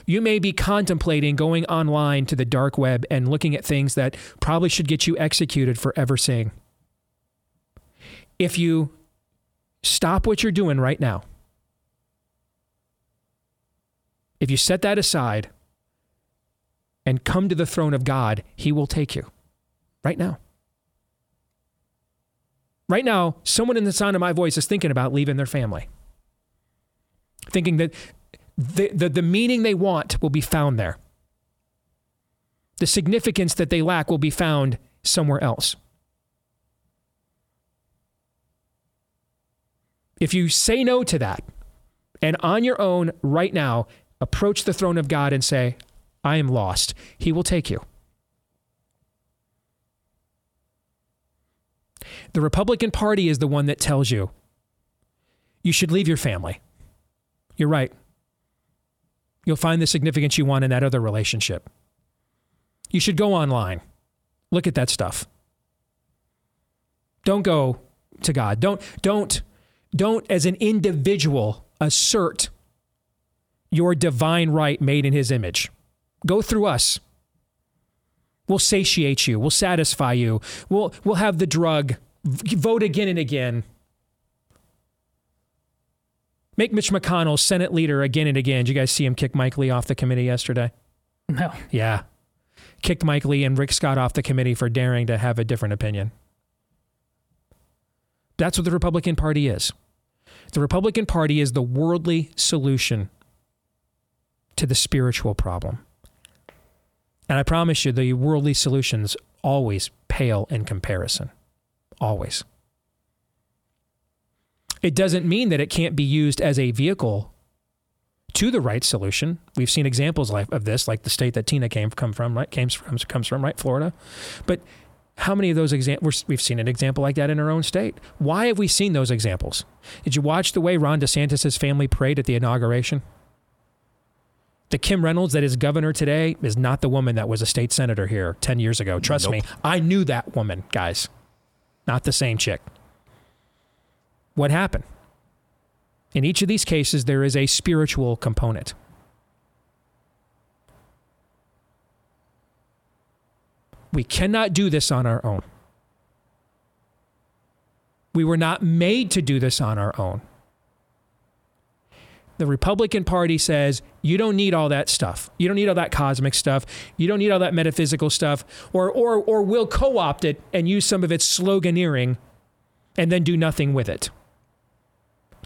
you may be contemplating going online to the dark web and looking at things that probably should get you executed for ever seeing if you stop what you're doing right now, if you set that aside and come to the throne of God, He will take you right now. Right now, someone in the sound of my voice is thinking about leaving their family, thinking that the, the, the meaning they want will be found there. The significance that they lack will be found somewhere else. If you say no to that and on your own right now approach the throne of God and say, I am lost, He will take you. The Republican Party is the one that tells you you should leave your family. You're right. You'll find the significance you want in that other relationship. You should go online. Look at that stuff. Don't go to God. Don't don't don't as an individual assert your divine right made in his image. Go through us. We'll satiate you. We'll satisfy you. We'll we'll have the drug. Vote again and again. Make Mitch McConnell Senate leader again and again. Did you guys see him kick Mike Lee off the committee yesterday? No. Yeah. Kicked Mike Lee and Rick Scott off the committee for daring to have a different opinion. That's what the Republican Party is. The Republican Party is the worldly solution to the spiritual problem. And I promise you, the worldly solutions always pale in comparison. Always. It doesn't mean that it can't be used as a vehicle to the right solution. We've seen examples of this, like the state that Tina came come from, right? Comes from, comes from, right? Florida. But how many of those examples? We've seen an example like that in our own state. Why have we seen those examples? Did you watch the way Ron DeSantis' family prayed at the inauguration? The Kim Reynolds that is governor today is not the woman that was a state senator here 10 years ago. Trust Nope. me, I knew that woman, guys. Not the same chick. What happened? In each of these cases, there is a spiritual component. We cannot do this on our own. We were not made to do this on our own. The Republican Party says you don't need all that stuff. You don't need all that cosmic stuff. You don't need all that metaphysical stuff. Or, or, or we'll co opt it and use some of its sloganeering and then do nothing with it.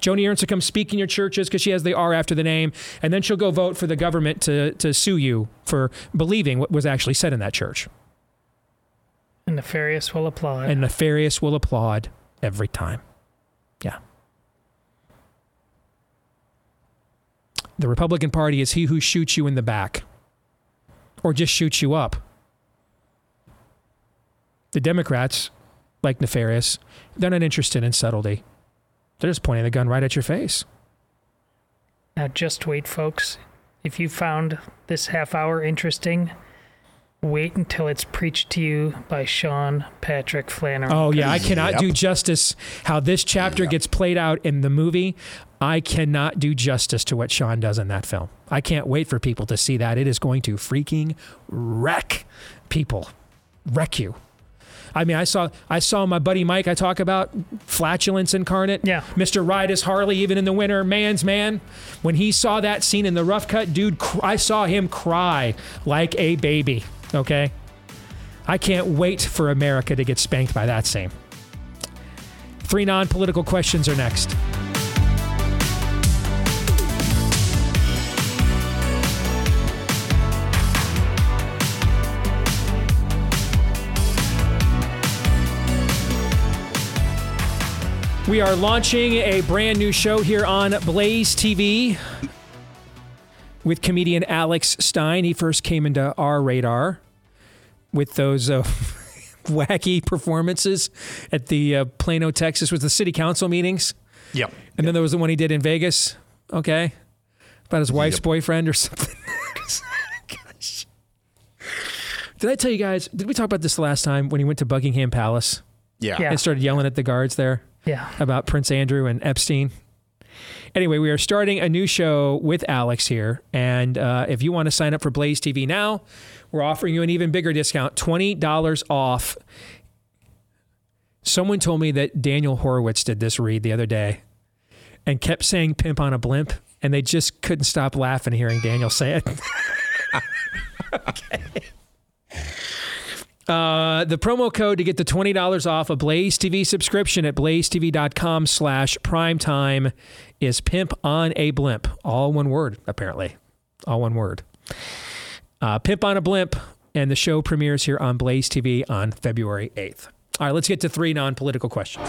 Joni Ernst will come speak in your churches because she has the R after the name, and then she'll go vote for the government to, to sue you for believing what was actually said in that church. And nefarious will applaud. And nefarious will applaud every time. Yeah. The Republican Party is he who shoots you in the back or just shoots you up. The Democrats, like nefarious, they're not interested in subtlety. They're just pointing the gun right at your face. Now, just wait, folks. If you found this half hour interesting, wait until it's preached to you by Sean Patrick Flanery. Oh yeah, I cannot Yep. do justice how this chapter gets played out in the movie. I cannot do justice to what Sean does in that film. I can't wait for people to see that. It is going to freaking wreck people. Wreck you. I mean, I saw I saw my buddy Mike I talk about flatulence incarnate. Yeah. Mr. Ride is Harley even in the winter, man's man. When he saw that scene in the rough cut, dude, cr- I saw him cry like a baby. Okay? I can't wait for America to get spanked by that scene. Three non political questions are next. We are launching a brand new show here on Blaze TV with comedian Alex Stein. He first came into our radar with those uh, *laughs* wacky performances at the uh, Plano, Texas, was the city council meetings. Yep. And then there was the one he did in Vegas. Okay. About his wife's Yep. boyfriend or *laughs* something. Gosh. Did I tell you guys? Did we talk about this last time when he went to Buckingham Palace Yeah. Yeah. and started yelling at the guards there Yeah. about Prince Andrew and Epstein? Anyway, we are starting a new show with Alex here. And uh, if you want to sign up for Blaze TV now, we're offering you an even bigger discount $20 off. Someone told me that Daniel Horowitz did this read the other day and kept saying pimp on a blimp, and they just couldn't stop laughing hearing Daniel say it. *laughs* *laughs* *laughs* okay. Uh, the promo code to get the $20 off a Blaze TV subscription at blazetv.com slash primetime is pimp on a blimp. All one word, apparently. All one word. Uh, pimp on a blimp and the show premieres here on Blaze TV on February 8th. All right, let's get to three non political questions.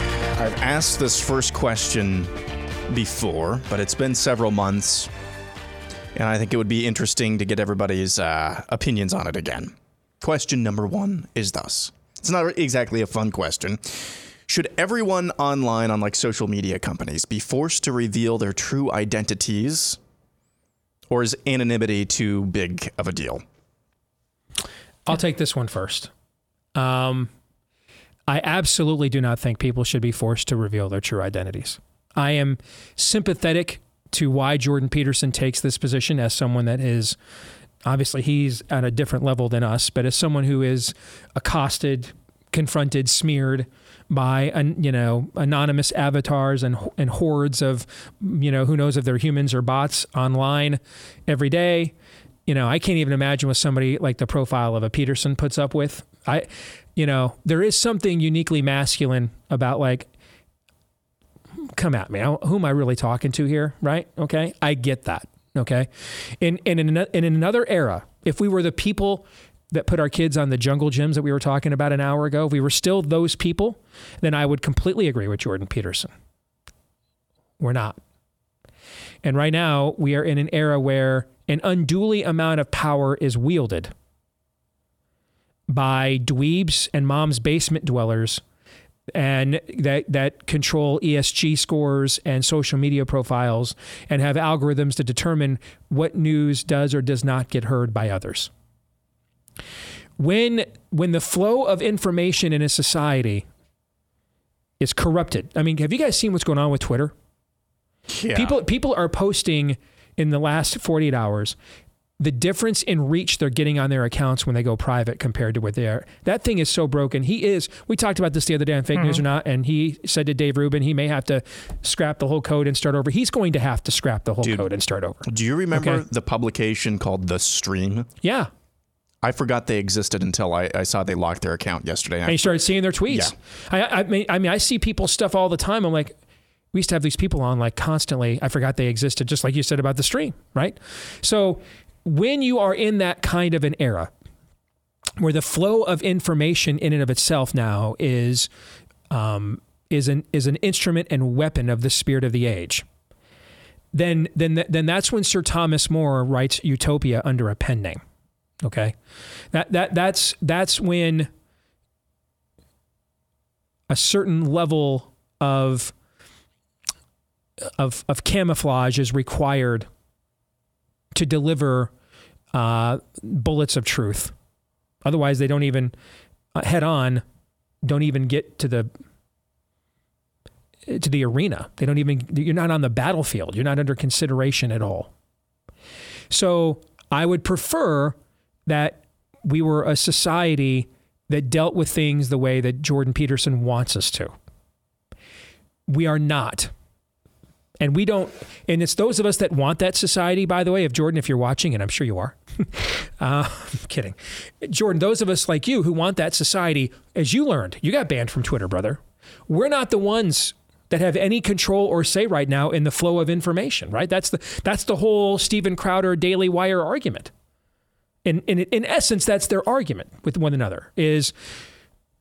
I've asked this first question before, but it's been several months, and I think it would be interesting to get everybody's uh, opinions on it again. Question number one is thus it's not exactly a fun question. Should everyone online on like social media companies be forced to reveal their true identities, or is anonymity too big of a deal? I'll take this one first. Um, I absolutely do not think people should be forced to reveal their true identities. I am sympathetic to why Jordan Peterson takes this position as someone that is obviously he's at a different level than us, but as someone who is accosted, confronted, smeared by you know anonymous avatars and and hordes of you know who knows if they're humans or bots online every day. You know, I can't even imagine what somebody like the profile of a Peterson puts up with. I, you know, there is something uniquely masculine about like, come at me. Who am I really talking to here? Right? Okay, I get that. Okay. And, in, in another era, if we were the people that put our kids on the jungle gyms that we were talking about an hour ago, if we were still those people, then I would completely agree with Jordan Peterson. We're not. And right now, we are in an era where an unduly amount of power is wielded by dweebs and mom's basement dwellers and that that control ESG scores and social media profiles and have algorithms to determine what news does or does not get heard by others. When when the flow of information in a society is corrupted. I mean, have you guys seen what's going on with Twitter? Yeah. People people are posting in the last 48 hours the difference in reach they're getting on their accounts when they go private compared to what they are. That thing is so broken. He is, we talked about this the other day on fake mm-hmm. news or not, and he said to Dave Rubin he may have to scrap the whole code and start over. He's going to have to scrap the whole Dude, code and start over. Do you remember okay? the publication called The Stream? Yeah. I forgot they existed until I, I saw they locked their account yesterday. And you started seeing their tweets. Yeah. I, I, mean, I mean, I see people stuff all the time. I'm like, we used to have these people on like constantly. I forgot they existed, just like you said about the stream, right? So when you are in that kind of an era where the flow of information in and of itself now is um, is an is an instrument and weapon of the spirit of the age, then then then that's when Sir Thomas More writes Utopia under a pen name. Okay, that that that's that's when a certain level of of of camouflage is required to deliver uh, bullets of truth. Otherwise, they don't even uh, head on, don't even get to the to the arena. They don't even. You're not on the battlefield. You're not under consideration at all. So I would prefer that we were a society that dealt with things the way that Jordan Peterson wants us to. We are not. And we don't, and it's those of us that want that society, by the way, if Jordan, if you're watching, and I'm sure you are, *laughs* uh, I'm kidding. Jordan, those of us like you who want that society, as you learned, you got banned from Twitter, brother. We're not the ones that have any control or say right now in the flow of information, right? That's the, that's the whole Steven Crowder Daily Wire argument. In, in, in essence, that's their argument with one another is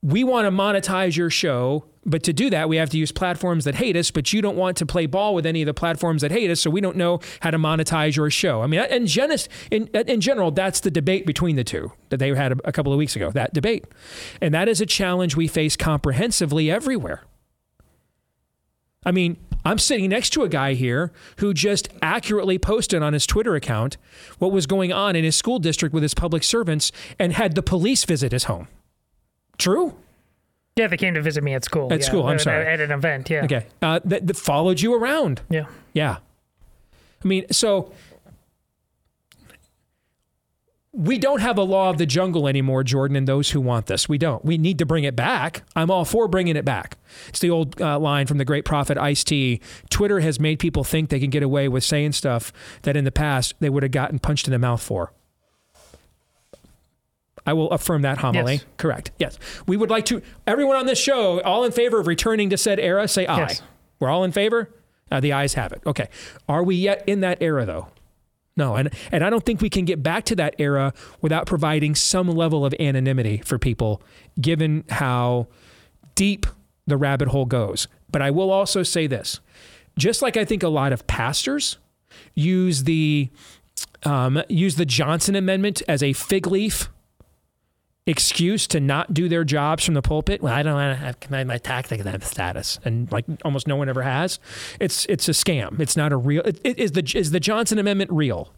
we want to monetize your show, but to do that, we have to use platforms that hate us, but you don't want to play ball with any of the platforms that hate us, so we don't know how to monetize your show. I mean, in, gen- in, in general, that's the debate between the two that they had a, a couple of weeks ago, that debate. And that is a challenge we face comprehensively everywhere. I mean, I'm sitting next to a guy here who just accurately posted on his Twitter account what was going on in his school district with his public servants and had the police visit his home. True. Yeah, they came to visit me at school. At yeah. school, I'm at, sorry. At an event, yeah. Okay. Uh, that, that followed you around. Yeah. Yeah. I mean, so we don't have a law of the jungle anymore, Jordan, and those who want this. We don't. We need to bring it back. I'm all for bringing it back. It's the old uh, line from the great prophet Ice T. Twitter has made people think they can get away with saying stuff that in the past they would have gotten punched in the mouth for. I will affirm that homily. Yes. Correct. Yes. We would like to, everyone on this show, all in favor of returning to said era, say aye. Yes. We're all in favor? Uh, the ayes have it. Okay. Are we yet in that era, though? No. And, and I don't think we can get back to that era without providing some level of anonymity for people, given how deep the rabbit hole goes. But I will also say this just like I think a lot of pastors use the um, use the Johnson Amendment as a fig leaf excuse to not do their jobs from the pulpit. Well, I don't want to have my, tax exempt status, and like almost no one ever has. It's it's a scam. It's not a real. It, it, is the is the Johnson Amendment real?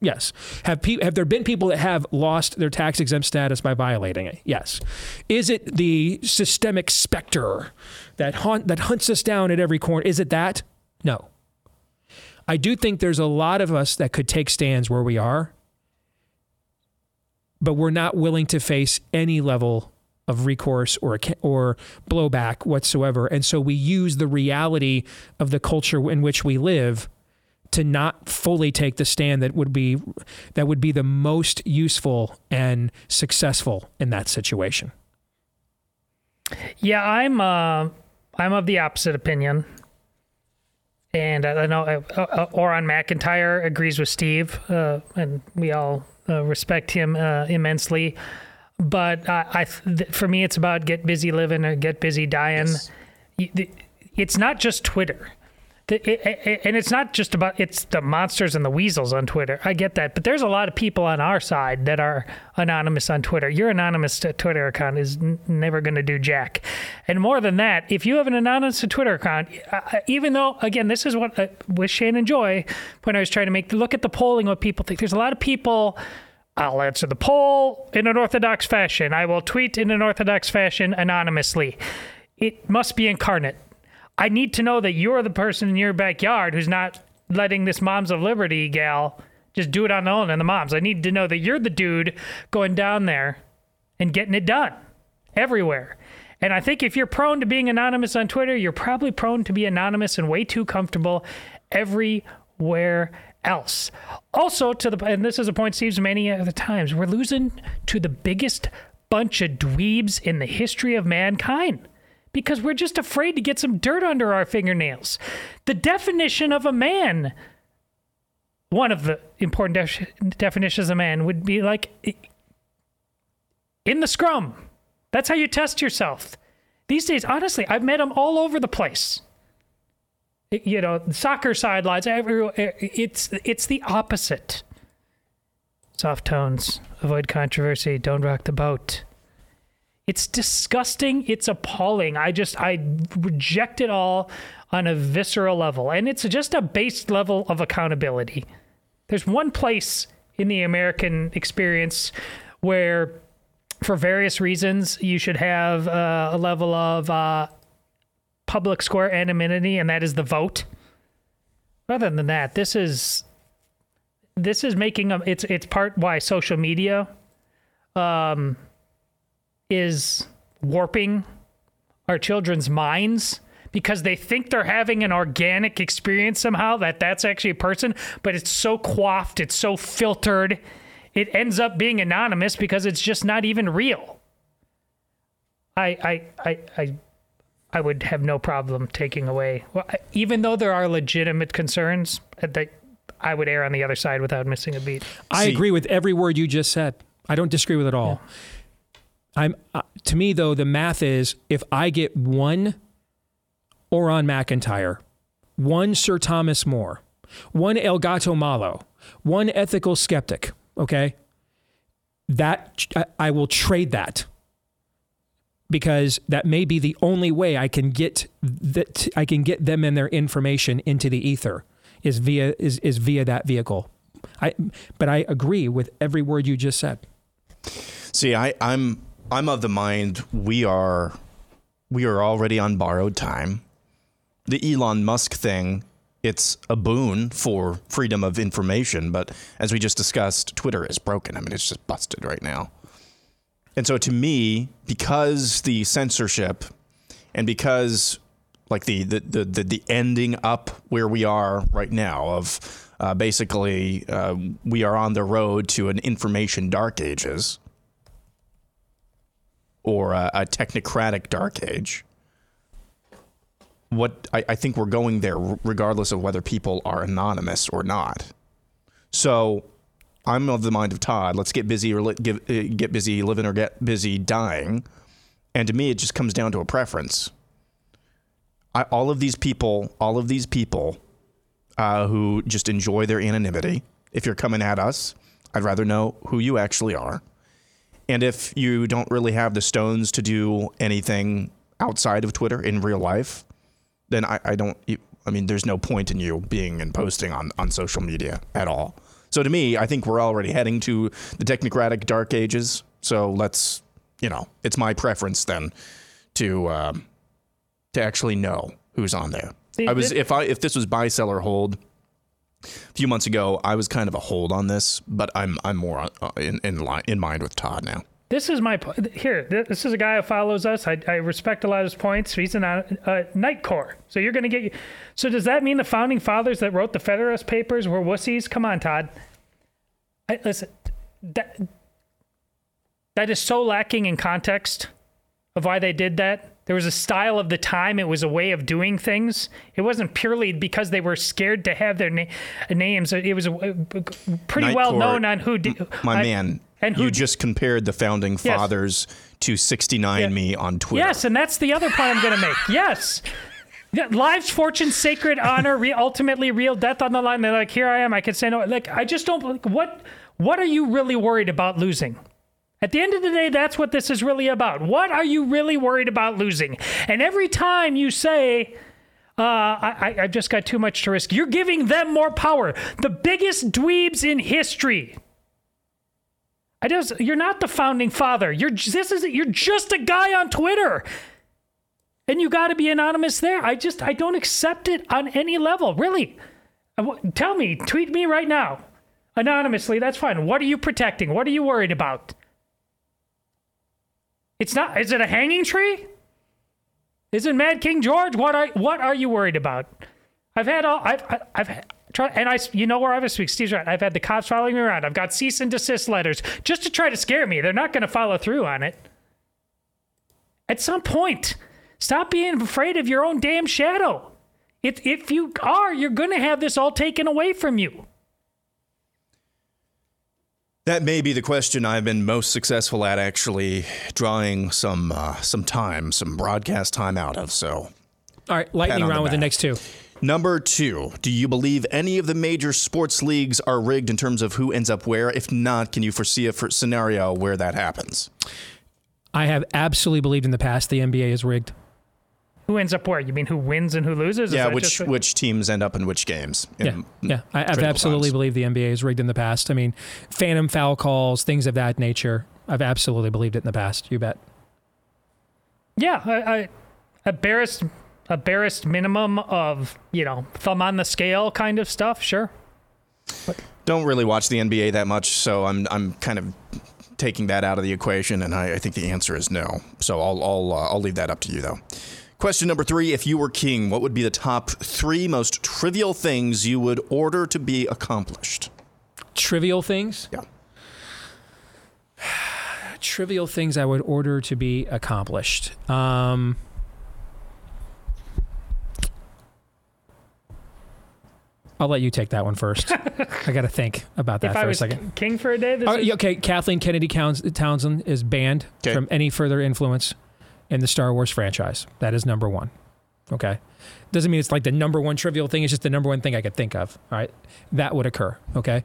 Yes. Have pe- have there been people that have lost their tax exempt status by violating it? Yes. Is it the systemic specter that haunt that hunts us down at every corner? Is it that? No. I do think there's a lot of us that could take stands where we are, but we're not willing to face any level of recourse or or blowback whatsoever. And so we use the reality of the culture in which we live to not fully take the stand that would be that would be the most useful and successful in that situation. Yeah, I'm uh, I'm of the opposite opinion, and I know uh, uh, Aaron McIntire agrees with Steve, uh, and we all uh, respect him uh, immensely. But I, I th- for me, it's about get busy living or get busy dying. Y- It's not just Twitter. And it's not just about it's the monsters and the weasels on Twitter. I get that, but there's a lot of people on our side that are anonymous on Twitter. Your anonymous Twitter account is n- never going to do jack. And more than that, if you have an anonymous Twitter account, uh, even though again, this is what uh, with Shannon Joy when I was trying to make look at the polling, what people think. There's a lot of people. I'll answer the poll in an orthodox fashion. I will tweet in an orthodox fashion anonymously. It must be incarnate. I need to know that you're the person in your backyard who's not letting this Moms of Liberty gal just do it on their own and the moms. I need to know that you're the dude going down there and getting it done everywhere. And I think if you're prone to being anonymous on Twitter, you're probably prone to be anonymous and way too comfortable everywhere else. Also, to the and this is a point Steve's many other times, we're losing to the biggest bunch of dweebs in the history of mankind because we're just afraid to get some dirt under our fingernails. The definition of a man, one of the important def- definitions of a man, would be like in the scrum. That's how you test yourself. These days, honestly, I've met them all over the place. You know, soccer sidelines. It's it's the opposite. Soft tones. Avoid controversy. Don't rock the boat. It's disgusting. It's appalling. I just I reject it all on a visceral level, and it's just a base level of accountability. There's one place in the American experience where, for various reasons, you should have uh, a level of uh, public square anonymity, and that is the vote. Other than that, this is this is making a it's it's part why social media um is warping our children's minds because they think they're having an organic experience somehow that that's actually a person but it's so coiffed it's so filtered it ends up being anonymous because it's just not even real i i i i, I would have no problem taking away well, even though there are legitimate concerns uh, that i would err on the other side without missing a beat I See- agree with every word you just said. I don't disagree with it all. I'm uh, to me though the math is if I get one Aaron McIntire, one Sir Thomas More, one El Gato Malo, one ethical skeptic, okay? That I- I will trade that because that may be the only way I can get that I can get them and their information into the ether is via is, is via that vehicle. I but I agree with every word you just said. See, I, I'm I'm of the mind we are we are already on borrowed time. The Elon Musk thing it's a boon for freedom of information. But as we just discussed, Twitter is broken. I mean, it's just busted right now. And so to me, because the censorship and because like the the the, the, the ending up where we are right now of uh, basically uh, we are on the road to an information dark ages or a, a technocratic dark age what I, I, think we're going there regardless of whether people are anonymous or not. So i'm of the mind of todd let's get busy or get, uh, get busy living or get busy dying. And to me it just comes down to a preference. I, all of these people all of these people uh, who just enjoy their anonymity if you're coming at us i'd rather know who you actually are and if you don't really have the stones to do anything outside of twitter in real life then I, I don't. I mean, there's no point in you being and posting on on social media at all. So to me, I think we're already heading to the technocratic dark ages. So let's, you know, it's my preference then to um, to actually know who's on there. See, I was if I if this was buy seller hold a few months ago, I was kind of a hold on this, but I'm I'm more uh, in in line in mind with Todd now. This is my here. This is a guy who follows us. I, I respect a lot of his points. He's in a, a night corps, so you're going to get. So does that mean the founding fathers that wrote the Federalist Papers were wussies? Come on, Todd. I, listen, that that is so lacking in context of why they did that. There was a style of the time. It was a way of doing things. It wasn't purely because they were scared to have their na- names. It was a, pretty Night well known on who. Did, my man, and who you just compared the founding fathers yes. to 69me on Twitter. Yes, and that's the other point I'm going to make. Yes. Yeah, lives, fortune, sacred honor, re- ultimately real death on the line. They're like, here I am. I could say no. Like, I just don't. Like, what? What are you really worried about losing? At the end of the day, that's what this is really about. What are you really worried about losing? And every time you say, uh, I, I just got too much to risk, you're giving them more power. The biggest dweebs in history I just you're not the founding father. You're this is you're just a guy on Twitter. And you got to be anonymous there. I just I don't accept it on any level. Really. Tell me, tweet me right now. Anonymously, that's fine. What are you protecting? What are you worried about? It's not is it a hanging tree? Is it Mad King George? What are what are you worried about? I've had all I've I've tried, and I, you know where I was speaking. Steve's right. I've had the cops following me around. I've got cease and desist letters just to try to scare me. They're not going to follow through on it. At some point, stop being afraid of your own damn shadow. If if you are, you're going to have this all taken away from you. That may be the question I've been most successful at actually drawing some uh, some time, some broadcast time out of. So, all right, lightning round with the next two. Number two, do you believe any of the major sports leagues are rigged in terms of who ends up where? If not, can you foresee a scenario where that happens? I have absolutely believed in the past the NBA is rigged. Who ends up where? You mean who wins and who loses? yeah, which which teams end up in which games? In yeah, yeah. I, have absolutely believed the NBA is rigged in the past. I mean, phantom foul calls, things of that nature. I've absolutely believed it in the past. You bet. Yeah, I, I embarrassed a barest minimum of you know thumb on the scale kind of stuff. Sure. But. Don't really watch the NBA that much, so I'm I'm kind of taking that out of the equation, and I, I think the answer is no. So I'll I'll uh, I'll leave that up to you though. Question number three: If you were king, what would be the top three most trivial things you would order to be accomplished? Trivial things? Yeah. *sighs* trivial things I would order to be accomplished. Um, I'll let you take that one first. *laughs* I got to think about that if for a second. King for a day. Oh, okay, Kathleen Kennedy Townsend is banned okay. from any further influence in the Star Wars franchise. That is number one. Okay, doesn't mean it's like the number one trivial thing. It's just the number one thing I could think of. All right, that would occur. Okay,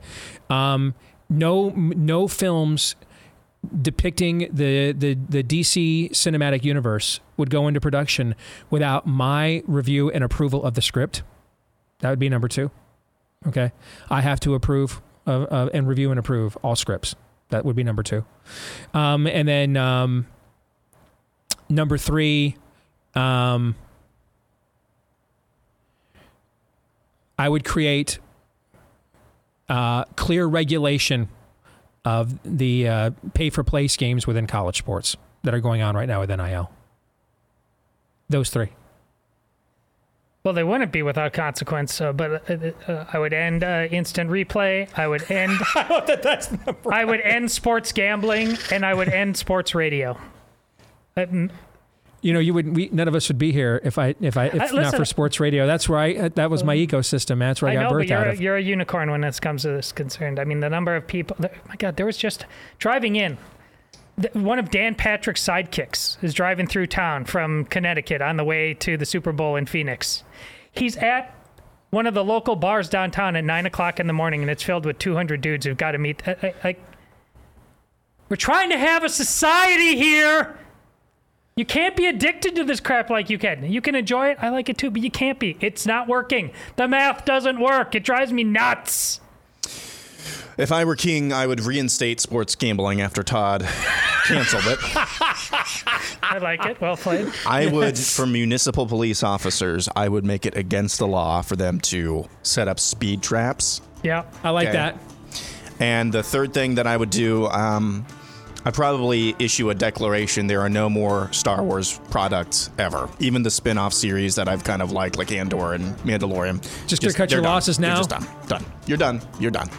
um, no, no films depicting the, the the DC cinematic universe would go into production without my review and approval of the script. That would be number two. Okay, I have to approve uh, uh, and review and approve all scripts. That would be number two, um, and then um, number three. Um, I would create uh, clear regulation of the uh, pay for play schemes within college sports that are going on right now with NIL. Those three. Well, they wouldn't be without consequence, uh, but uh, uh, I would end uh, instant replay. I would *laughs* end. I would end sports gambling, and I would end sports radio. Uh, You know, you would. We, none of us would be here if I, if I, if Uh, not for sports radio. That's where I. That was my ecosystem. That's where I, I got know, birthed out a, of. you're a unicorn when it comes to this concerned. I mean, the number of people. My God, there was just driving in. The, one of Dan Patrick's sidekicks is driving through town from Connecticut on the way to the Super Bowl in Phoenix. He's at one of the local bars downtown at nine o'clock in the morning, and it's filled with 200 dudes who've got to meet. I- I- I- we're trying to have a society here. You can't be addicted to this crap like you can. You can enjoy it. I like it too, but you can't be. It's not working. The math doesn't work. It drives me nuts. If I were king, I would reinstate sports gambling after Todd canceled it. *laughs* I like it. Well played. I *laughs* would, for municipal police officers, I would make it against the law for them to set up speed traps. Yeah. I like Okay. that. And the third thing that I would do, um, I probably issue a declaration there are no more Star Wars products ever. Even the spin off series that I've kind of liked, like Andor and Mandalorian. Just gonna cut your done. losses You're now? just done. Done. You're done. You're done.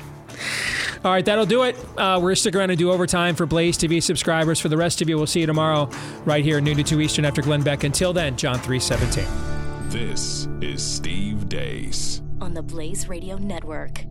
All right, that'll do it. Uh, we're sticking around to do overtime for Blaze TV subscribers. For the rest of you, we'll see you tomorrow, right here, noon to two Eastern after Glenn Beck. Until then, John three seventeen. This is Steve Deace. on the Blaze Radio Network.